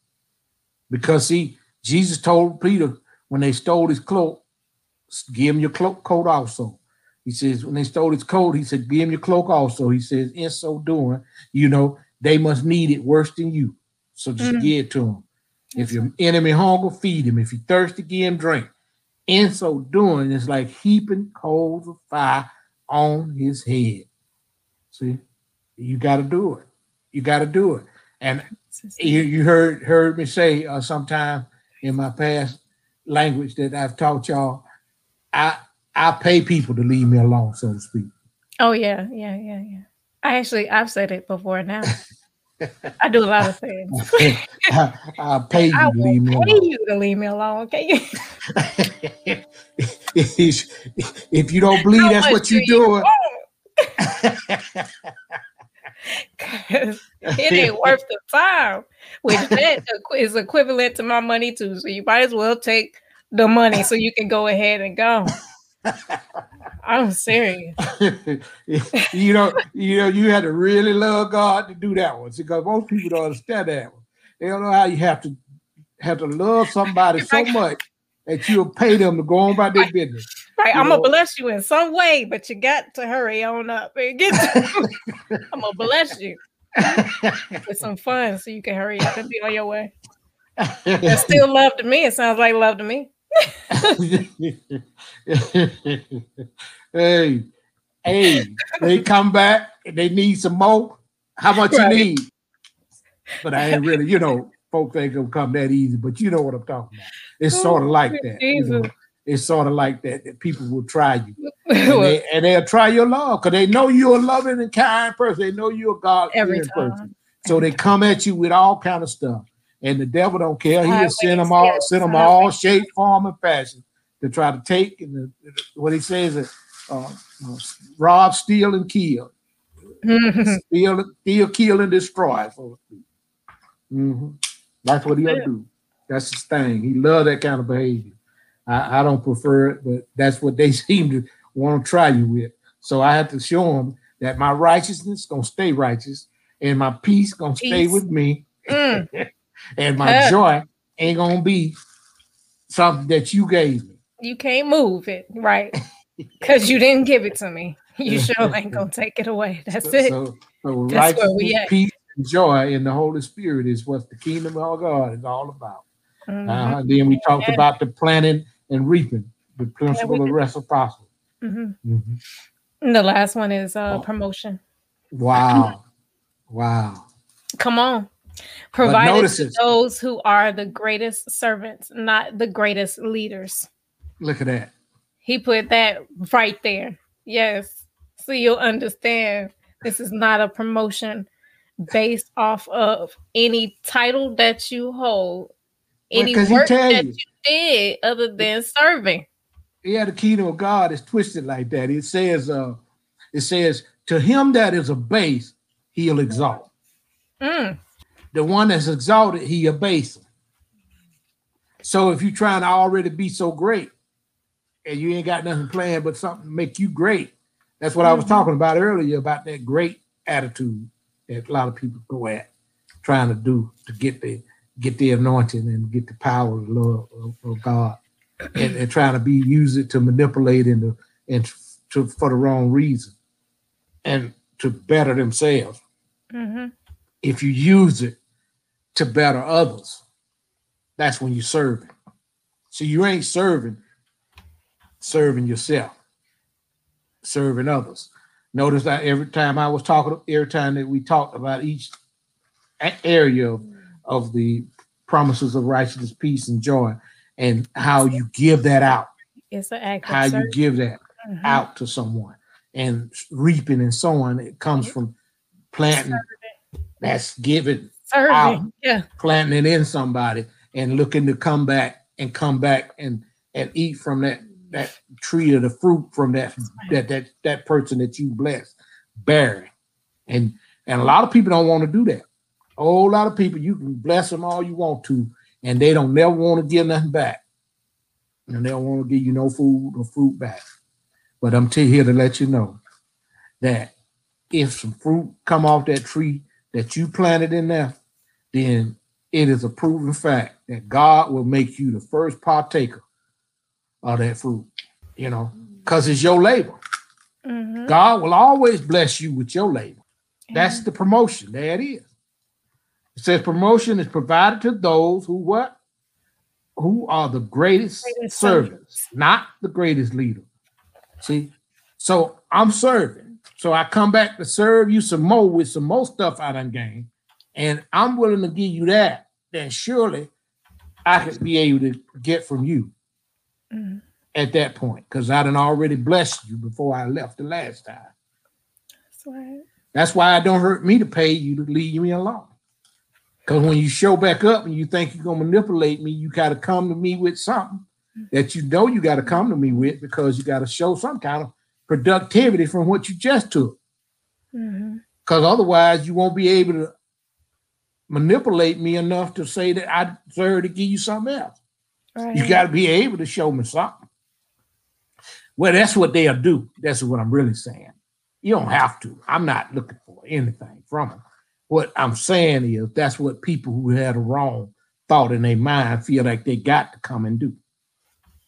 [SPEAKER 2] Because see, Jesus told Peter when they stole his cloak, give him your cloak coat also. He says, when they stole his coat, he said, give him your cloak also. He says, in so doing, you know, they must need it worse than you. So just
[SPEAKER 1] Mm.
[SPEAKER 2] give it to him. If your enemy hunger, feed him. If he thirsty, give him drink. In so doing, it's like heaping coals of fire on his head. See, you got to do it. You got to do it. And you, you heard heard me say uh, sometime in my past language that I've taught y'all. I I pay people to leave me alone, so to speak.
[SPEAKER 1] Oh yeah, yeah, yeah, yeah. I actually I've said it before now. I do a lot of things.
[SPEAKER 2] I, I pay you
[SPEAKER 1] I
[SPEAKER 2] to leave me
[SPEAKER 1] pay
[SPEAKER 2] alone.
[SPEAKER 1] you to leave me alone, okay?
[SPEAKER 2] if, you don't believe
[SPEAKER 1] How
[SPEAKER 2] that's what you're
[SPEAKER 1] do
[SPEAKER 2] doing?
[SPEAKER 1] 'Cause it ain't worth the time. Which that is equivalent to my money too. So you might as well take the money so you can go ahead and go. I'm serious.
[SPEAKER 2] you know, you know, you had to really love God to do that one. Because most people don't understand that one. They don't know how you have to have to love somebody so much that you'll pay them to go on about their business.
[SPEAKER 1] Right, I'm gonna bless you in some way, but you got to hurry on up and get. To- I'm gonna bless you with some fun so you can hurry up and be on your way. That's still love to me. It sounds like love to me.
[SPEAKER 2] hey, hey, they come back and they need some more. How much
[SPEAKER 1] Right.
[SPEAKER 2] you need? But I ain't really, you know, folks ain't gonna come that easy, but you know what I'm talking about. It's oh, sort of like that. you know. It's sort of like that, that people will try you. And, they, they'll try your love because they know you're a loving and kind person. They know you're a God person. So they come at you with all kind of stuff. And the devil don't care. He'll send them all, send them all shape, form, and fashion to try to take and the, what he says is uh, uh, rob, steal, and kill. Steal, steal, kill, and destroy. So. Mhm. That's what he'll do. That's his thing. He love that kind of behavior. I, I don't prefer it, but that's what they seem to want to try you with. So I have to show them that my righteousness gonna stay righteous, and my peace gonna stay with me,
[SPEAKER 1] Mm,
[SPEAKER 2] and my
[SPEAKER 1] Yeah.
[SPEAKER 2] joy ain't gonna be something that you gave me.
[SPEAKER 1] you can't move it, right? Because you didn't give it to me. You sure ain't gonna take it away. That's
[SPEAKER 2] so,
[SPEAKER 1] it.
[SPEAKER 2] So, so
[SPEAKER 1] That's where we at.
[SPEAKER 2] peace, and joy in the Holy Spirit is what the kingdom of God is all about.
[SPEAKER 1] Mhm,
[SPEAKER 2] Uh, then we talked
[SPEAKER 1] Yeah.
[SPEAKER 2] about the planting and reaping, the principle of reciprocity.
[SPEAKER 1] mhm.
[SPEAKER 2] Mhm.
[SPEAKER 1] And The last one is uh,
[SPEAKER 2] Oh.
[SPEAKER 1] promotion.
[SPEAKER 2] Wow, wow.
[SPEAKER 1] Come on. Provided to those who are the greatest servants, not the greatest leaders.
[SPEAKER 2] Look at that.
[SPEAKER 1] He put that right there. Yes. So you'll understand this is not a promotion based off of any title that you hold, any
[SPEAKER 2] he
[SPEAKER 1] work
[SPEAKER 2] tell
[SPEAKER 1] that
[SPEAKER 2] you.
[SPEAKER 1] you did other than serving.
[SPEAKER 2] Yeah, the kingdom of God is twisted like that. It says, uh, it says, to him that is a base, he'll exalt.
[SPEAKER 1] Mm,
[SPEAKER 2] The one that's exalted, he abases. So if you're trying to already be so great and you ain't got nothing planned but something to make you great, that's what I was
[SPEAKER 1] Mhm.
[SPEAKER 2] talking about earlier about that great attitude that a lot of people go at trying to do to get the get the anointing and get the power of love of, of God and, and trying to be use it to manipulate and to, and to for the wrong reason and to better themselves
[SPEAKER 1] mhm.
[SPEAKER 2] if you use it to better others, that's when you're serving. So you ain't serving, serving yourself, serving others. Notice that every time I was talking, every time that we talked about each area of, of the promises of righteousness, peace, and joy, and how you give that out,
[SPEAKER 1] It's an act
[SPEAKER 2] how you give that
[SPEAKER 1] Mhm.
[SPEAKER 2] out to someone, and reaping and sowing. It comes from planting. That's giving
[SPEAKER 1] Serving.
[SPEAKER 2] out.
[SPEAKER 1] Yeah.
[SPEAKER 2] planting it in somebody and looking to come back and come back and and eat from that that tree of the fruit from that that that that person that you bless bearing and and a lot of people don't want to do that A whole lot of people, you can bless them all you want to, and they don't never want to give nothing back. And they don't want to give you no food or fruit back. But I'm here to let you know that if some fruit come off that tree that you planted in there, then it is a proven fact that God will make you the first partaker of that fruit, you know, because it's your labor. Mm-hmm. God will always bless you with your labor. That's the promotion. There it is. It says promotion is provided to those who what? Who are the greatest, greatest servants, not the greatest leader. See, so I'm serving. So I come back to serve you some more with some more stuff I done gained. And I'm willing to give you that. Then surely I could be able to get from you mm. at that point because I done already blessed you before I left the last time. That's right. That's why it don't hurt me to pay you to leave me alone. Because when you show back up and you think you're gonna manipulate me, you gotta come to me with something that you know you gotta come to me with because you gotta show some kind of productivity from what you just took. Because mm-hmm. otherwise, you won't be able to manipulate me enough to say that I deserve to give you something else. Right. You got to be able to show me something. Well, that's what they'll do. That's what I'm really saying. You don't have to. I'm not looking for anything from them. What I'm saying is that's what people who had a wrong thought in their mind feel like they got to come and do.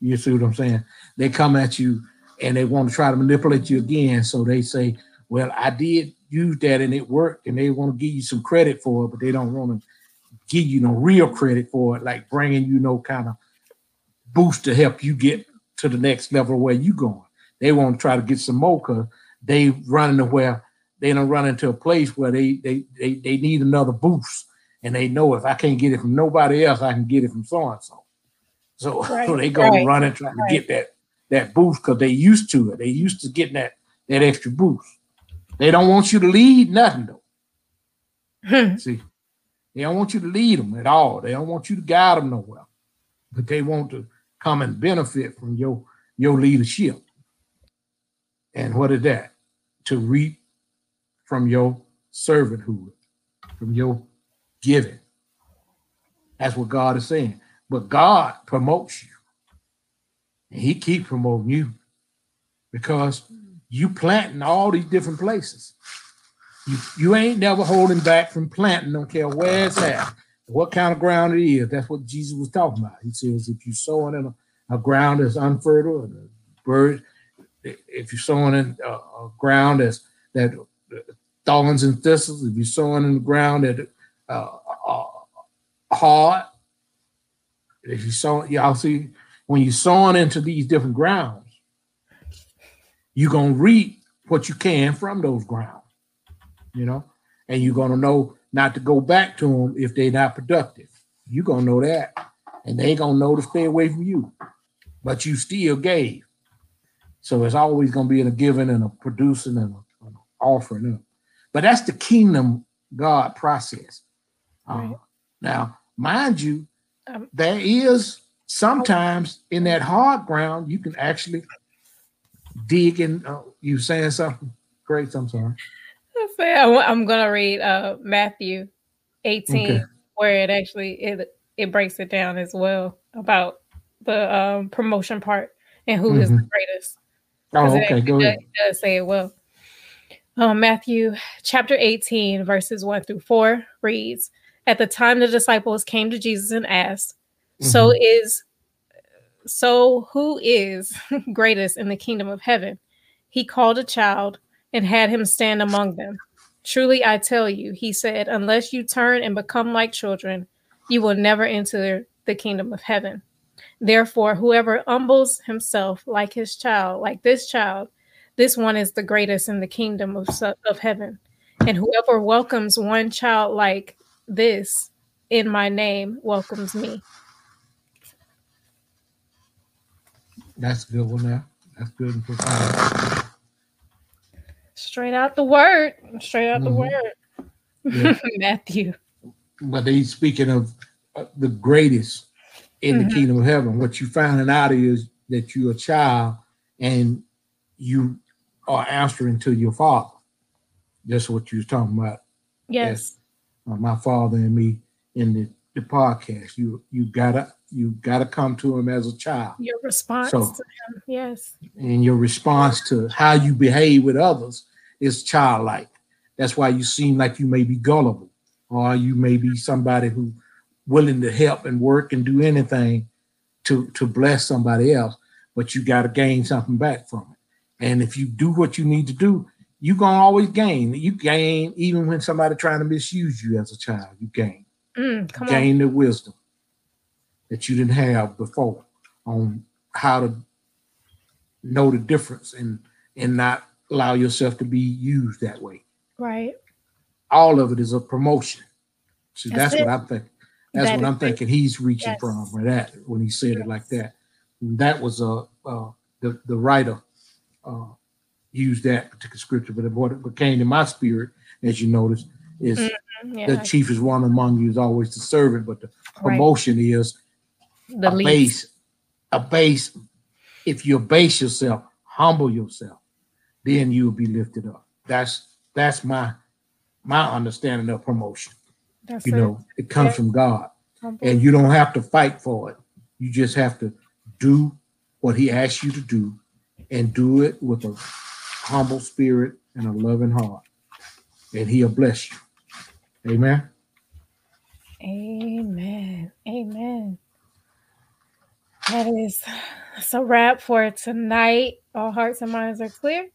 [SPEAKER 2] You see what I'm saying? They come at you and they want to try to manipulate you again. So they say, Well, I did use that and it worked, and they want to give you some credit for it, but they don't want to give you no real credit for it, like bringing you no kind of boost to help you get to the next level where you going. They want to try to get some more because they running to where they don't run into a place where they, they they they need another boost, and they know if I can't get it from nobody else, I can get it from so and so. So right, so they go right, running trying right. to get that that boost because they used to it. They used to getting that that extra boost. They don't want you to lead nothing though. Hmm. See, they don't want you to lead them at all. They don't want you to guide them nowhere, but they want to come and benefit from your your leadership. And what is that? To reap from your servanthood, from your giving. That's what God is saying. But God promotes you. And he keeps promoting you because you planting all these different places. You, you ain't never holding back from planting, don't care where it's at, what kind of ground it is. That's what Jesus was talking about. He says, if you sowing in a, a ground that's unfertile, and bird, if you're sowing in a, a ground that's that thorns and thistles, if you're sowing in the ground that uh, uh, hard, if you sow, y'all see, when you're sowing into these different grounds, you're going to reap what you can from those grounds, you know, and you're going to know not to go back to them if they're not productive. You're going to know that. And they going to know to stay away from you. But you still gave. So it's always going to be in a giving and a producing and an offering up. But that's the kingdom God process. Uh, right. Uh, now, mind you, um, there is sometimes in that hard ground, you can actually digging. Uh, you saying something? Great. I'm sorry.
[SPEAKER 1] I'm gonna read uh, Matthew 18, okay. where it actually it it breaks it down as well about the um, promotion part and who mm-hmm. is the mm-hmm. greatest.
[SPEAKER 2] Oh, okay. Go
[SPEAKER 1] ahead. It does say it well. Um, Matthew chapter 18, verses 1 through 4 reads At the time the disciples came to Jesus and asked, mm-hmm. So is so, who is greatest in the kingdom of heaven? He called a child and had him stand among them. Truly, I tell you, he said, unless you turn and become like children, you will never enter the kingdom of heaven. Therefore, whoever humbles himself like his child, like this child, this one is the greatest in the kingdom of, of heaven. And whoever welcomes one child like this in my name welcomes me.
[SPEAKER 2] That's a good one there. That's good and profound.
[SPEAKER 1] Straight out the word. Straight out mm-hmm. the word. Yeah. Matthew.
[SPEAKER 2] But he's speaking of uh, the greatest in mm-hmm. the kingdom of heaven. What you're finding out is that you're a child and you are answering to your father. That's what you was talking about.
[SPEAKER 1] Yes.
[SPEAKER 2] uh, my father and me in the, the podcast. You you gotta you gotta come to him as a child.
[SPEAKER 1] Your response so, to him, yes.
[SPEAKER 2] And your response to how you behave with others is childlike. That's why you seem like you may be gullible, or you may be somebody who willing to help and work and do anything to to bless somebody else, but you got to gain something back from it. And if you do what you need to do, you're gonna always gain. You gain even when somebody trying to misuse you as a child. You gain.
[SPEAKER 1] Mm,
[SPEAKER 2] you gain on. the wisdom that you didn't have before on how to know the difference and and not allow yourself to be used that way.
[SPEAKER 1] Right.
[SPEAKER 2] All of it is a promotion. See, that's, that's what I'm thinking. That's that what I'm thinking. He's reaching yes. from for that when he said yes. it like that. And that was a uh, uh, the the writer uh, used that particular scripture, but what came to my spirit, as you notice, is mm-hmm. yeah. the chief is one among you is always the servant, but the promotion right. is the a least. base, a base. If you base yourself, humble yourself, then you will be lifted up. That's that's my my understanding of promotion. That's you it. know, it comes yeah. from God, humble. and you don't have to fight for it. You just have to do what He asks you to do, and do it with a humble spirit and a loving heart, and He'll bless you. Amen.
[SPEAKER 1] Amen. Amen. That is so wrap for tonight. All hearts and minds are clear.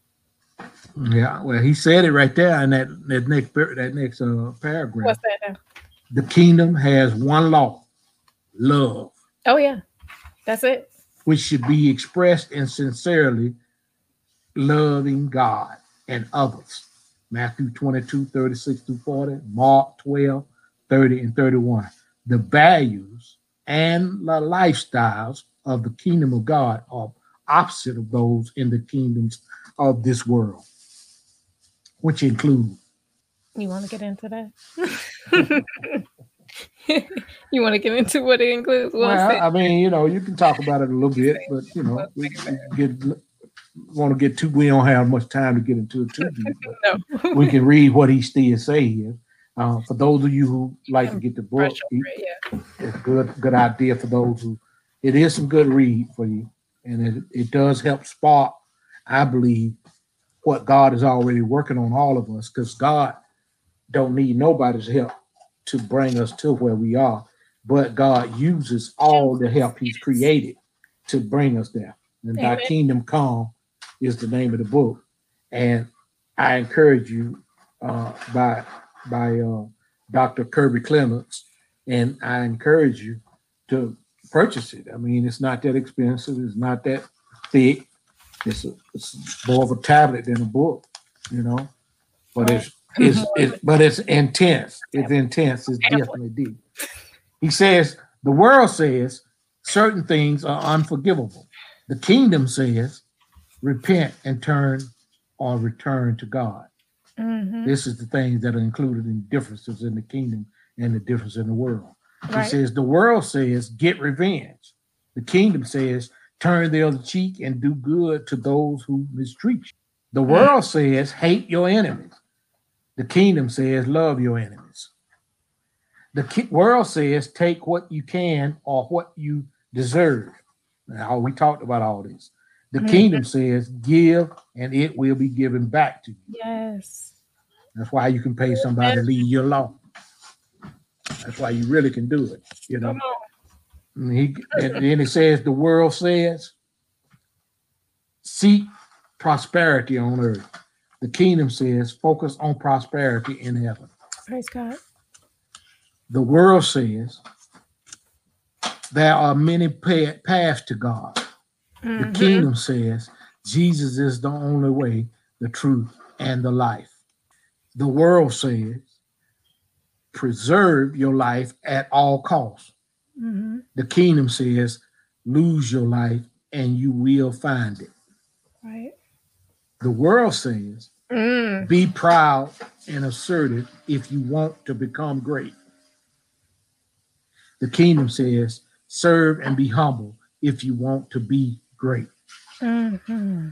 [SPEAKER 2] Yeah, well, he said it right there in that, that next that next uh, paragraph.
[SPEAKER 1] What's that now?
[SPEAKER 2] The kingdom has one law, love.
[SPEAKER 1] Oh yeah, that's it.
[SPEAKER 2] Which should be expressed in sincerely loving God and others. Matthew 22, 36 through 40, Mark 12, 30 and 31. The values and the lifestyles of the kingdom of God are opposite of those in the kingdoms of this world, which include.
[SPEAKER 1] You want to get into that? you want to get into what it includes?
[SPEAKER 2] well, I mean, you know, you can talk about it a little bit, but you know, we, we get want to get too. We don't have much time to get into it too deep. no. we can read what he still say here. Uh, for those of you who like to get the book, it, yeah. it's good good idea for those who. It is some good read for you, and it, it does help spark, I believe, what God is already working on all of us, because God don't need nobody's help to bring us to where we are, but God uses all the help He's created to bring us there. And Amen. Thy kingdom come is the name of the book, and I encourage you uh, by by uh, Dr. Kirby Clements, and I encourage you to purchase it. I mean, it's not that expensive. It's not that thick. It's, a, it's more of a tablet than a book, you know. But it's it's, it's but it's intense. It's intense. It's definitely deep. He says the world says certain things are unforgivable. The kingdom says repent and turn or return to God. Mm-hmm. This is the things that are included in differences in the kingdom and the difference in the world. Right. He says the world says get revenge. The kingdom says turn the other cheek and do good to those who mistreat you. The world mm-hmm. says hate your enemies. The kingdom says love your enemies. The world says take what you can or what you deserve. Now we talked about all this. The mm-hmm. kingdom says, give and it will be given back to you.
[SPEAKER 1] Yes.
[SPEAKER 2] That's why you can pay somebody to leave you alone. That's why you really can do it, you know. And, he, and then it says, the world says, seek prosperity on earth. The kingdom says, focus on prosperity in heaven.
[SPEAKER 1] Praise God.
[SPEAKER 2] The world says, there are many paths to God. Mm-hmm. The kingdom says Jesus is the only way, the truth, and the life. The world says preserve your life at all costs. Mm-hmm. The kingdom says lose your life and you will find it.
[SPEAKER 1] Right.
[SPEAKER 2] The world says mm. be proud and assertive if you want to become great. The kingdom says serve and be humble if you want to be great. Mm-hmm.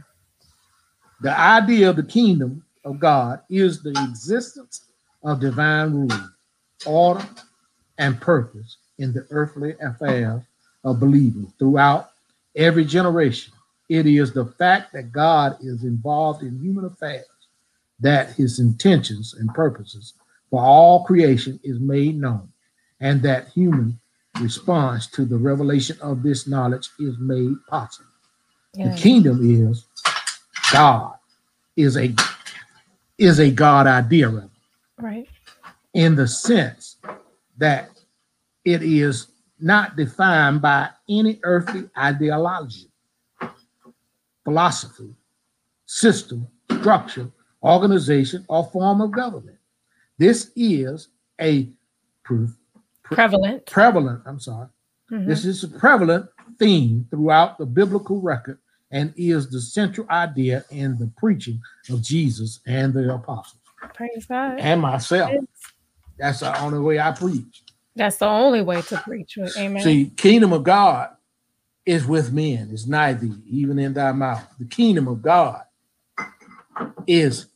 [SPEAKER 2] The idea of the kingdom of God is the existence of divine rule, order and purpose in the earthly affairs of believers throughout every generation. It is the fact that God is involved in human affairs that his intentions and purposes for all creation is made known, and that human response to the revelation of this knowledge is made possible. Yeah. The kingdom is God is a is a God idea, rather.
[SPEAKER 1] Right.
[SPEAKER 2] In the sense that it is not defined by any earthly ideology, philosophy, system, structure, organization, or form of government. This is a pre-
[SPEAKER 1] prevalent.
[SPEAKER 2] Prevalent, I'm sorry. Mm-hmm. This is a prevalent theme throughout the biblical record and is the central idea in the preaching of Jesus and the apostles.
[SPEAKER 1] Praise God.
[SPEAKER 2] And myself. That's the only way I preach.
[SPEAKER 1] That's the only way to preach. Amen.
[SPEAKER 2] See, kingdom of God is with men, it's nigh thee, even in thy mouth. The kingdom of God is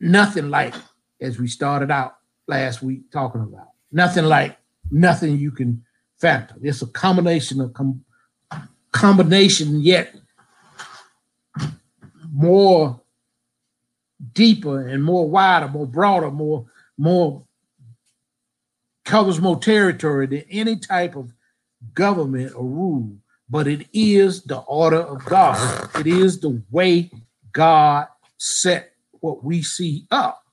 [SPEAKER 2] nothing like, as we started out last week talking about, nothing like nothing you can factor. It's a combination of com- combination yet more deeper and more wider, more broader, more more covers more territory than any type of government or rule. But it is the order of God. It is the way God set what we see up.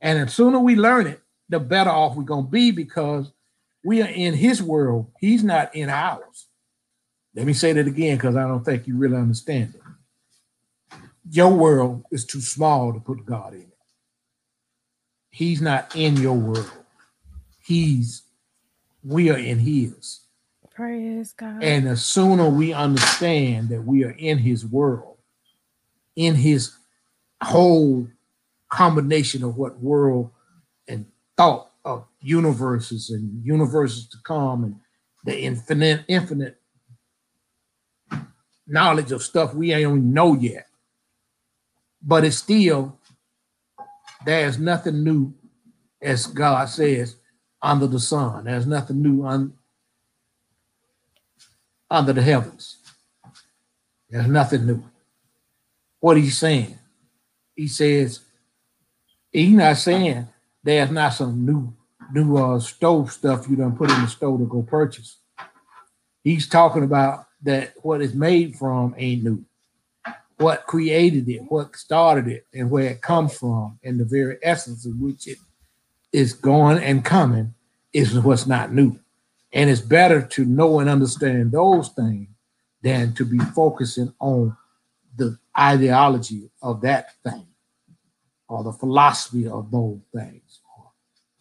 [SPEAKER 2] And the sooner we learn it, the better off we're gonna be because we are in his world. He's not in ours. Let me say that again because I don't think you really understand it your world is too small to put God in it. He's not in your world. He's we are in his.
[SPEAKER 1] Praise God.
[SPEAKER 2] And the sooner we understand that we are in his world, in his whole combination of what world and thought of universes and universes to come and the infinite infinite knowledge of stuff we ain't know yet but it's still there's nothing new, as God says, under the sun. There's nothing new on under the heavens. There's nothing new. What he's saying, he says, he's not saying there's not some new new uh, stove stuff you don't put in the stove to go purchase. He's talking about that what it's made from ain't new what created it, what started it, and where it comes from, and the very essence of which it is going and coming is what's not new. And it's better to know and understand those things than to be focusing on the ideology of that thing or the philosophy of those things or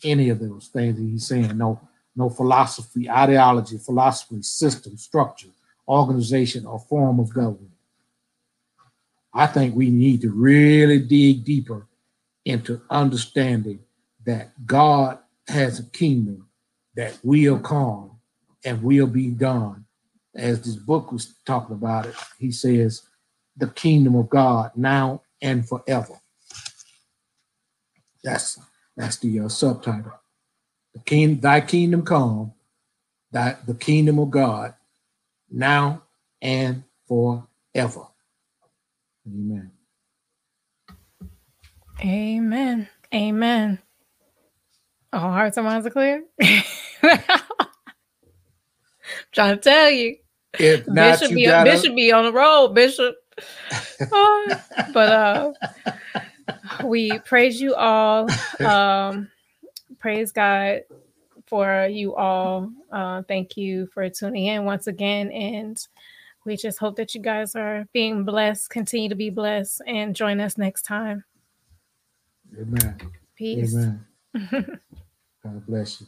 [SPEAKER 2] any of those things that he's saying. No, no philosophy, ideology, philosophy, system, structure, organization, or form of government I think we need to really dig deeper into understanding that God has a kingdom that will come and will be done. As this book was talking about it, he says, the kingdom of God now and forever. That's that's the uh, subtitle. The king, thy kingdom come, thy the kingdom of God now and forever. Amen.
[SPEAKER 1] Amen. Amen. All hearts and minds are clear. trying to tell you.
[SPEAKER 2] If not,
[SPEAKER 1] Bishop,
[SPEAKER 2] you
[SPEAKER 1] be,
[SPEAKER 2] gotta...
[SPEAKER 1] Bishop be on the road, Bishop. oh, but uh, we praise you all. Um, praise God for you all. Uh, thank you for tuning in once again. And we just hope that you guys are being blessed, continue to be blessed, and join us next time.
[SPEAKER 2] Amen.
[SPEAKER 1] Peace.
[SPEAKER 2] Amen. God bless you.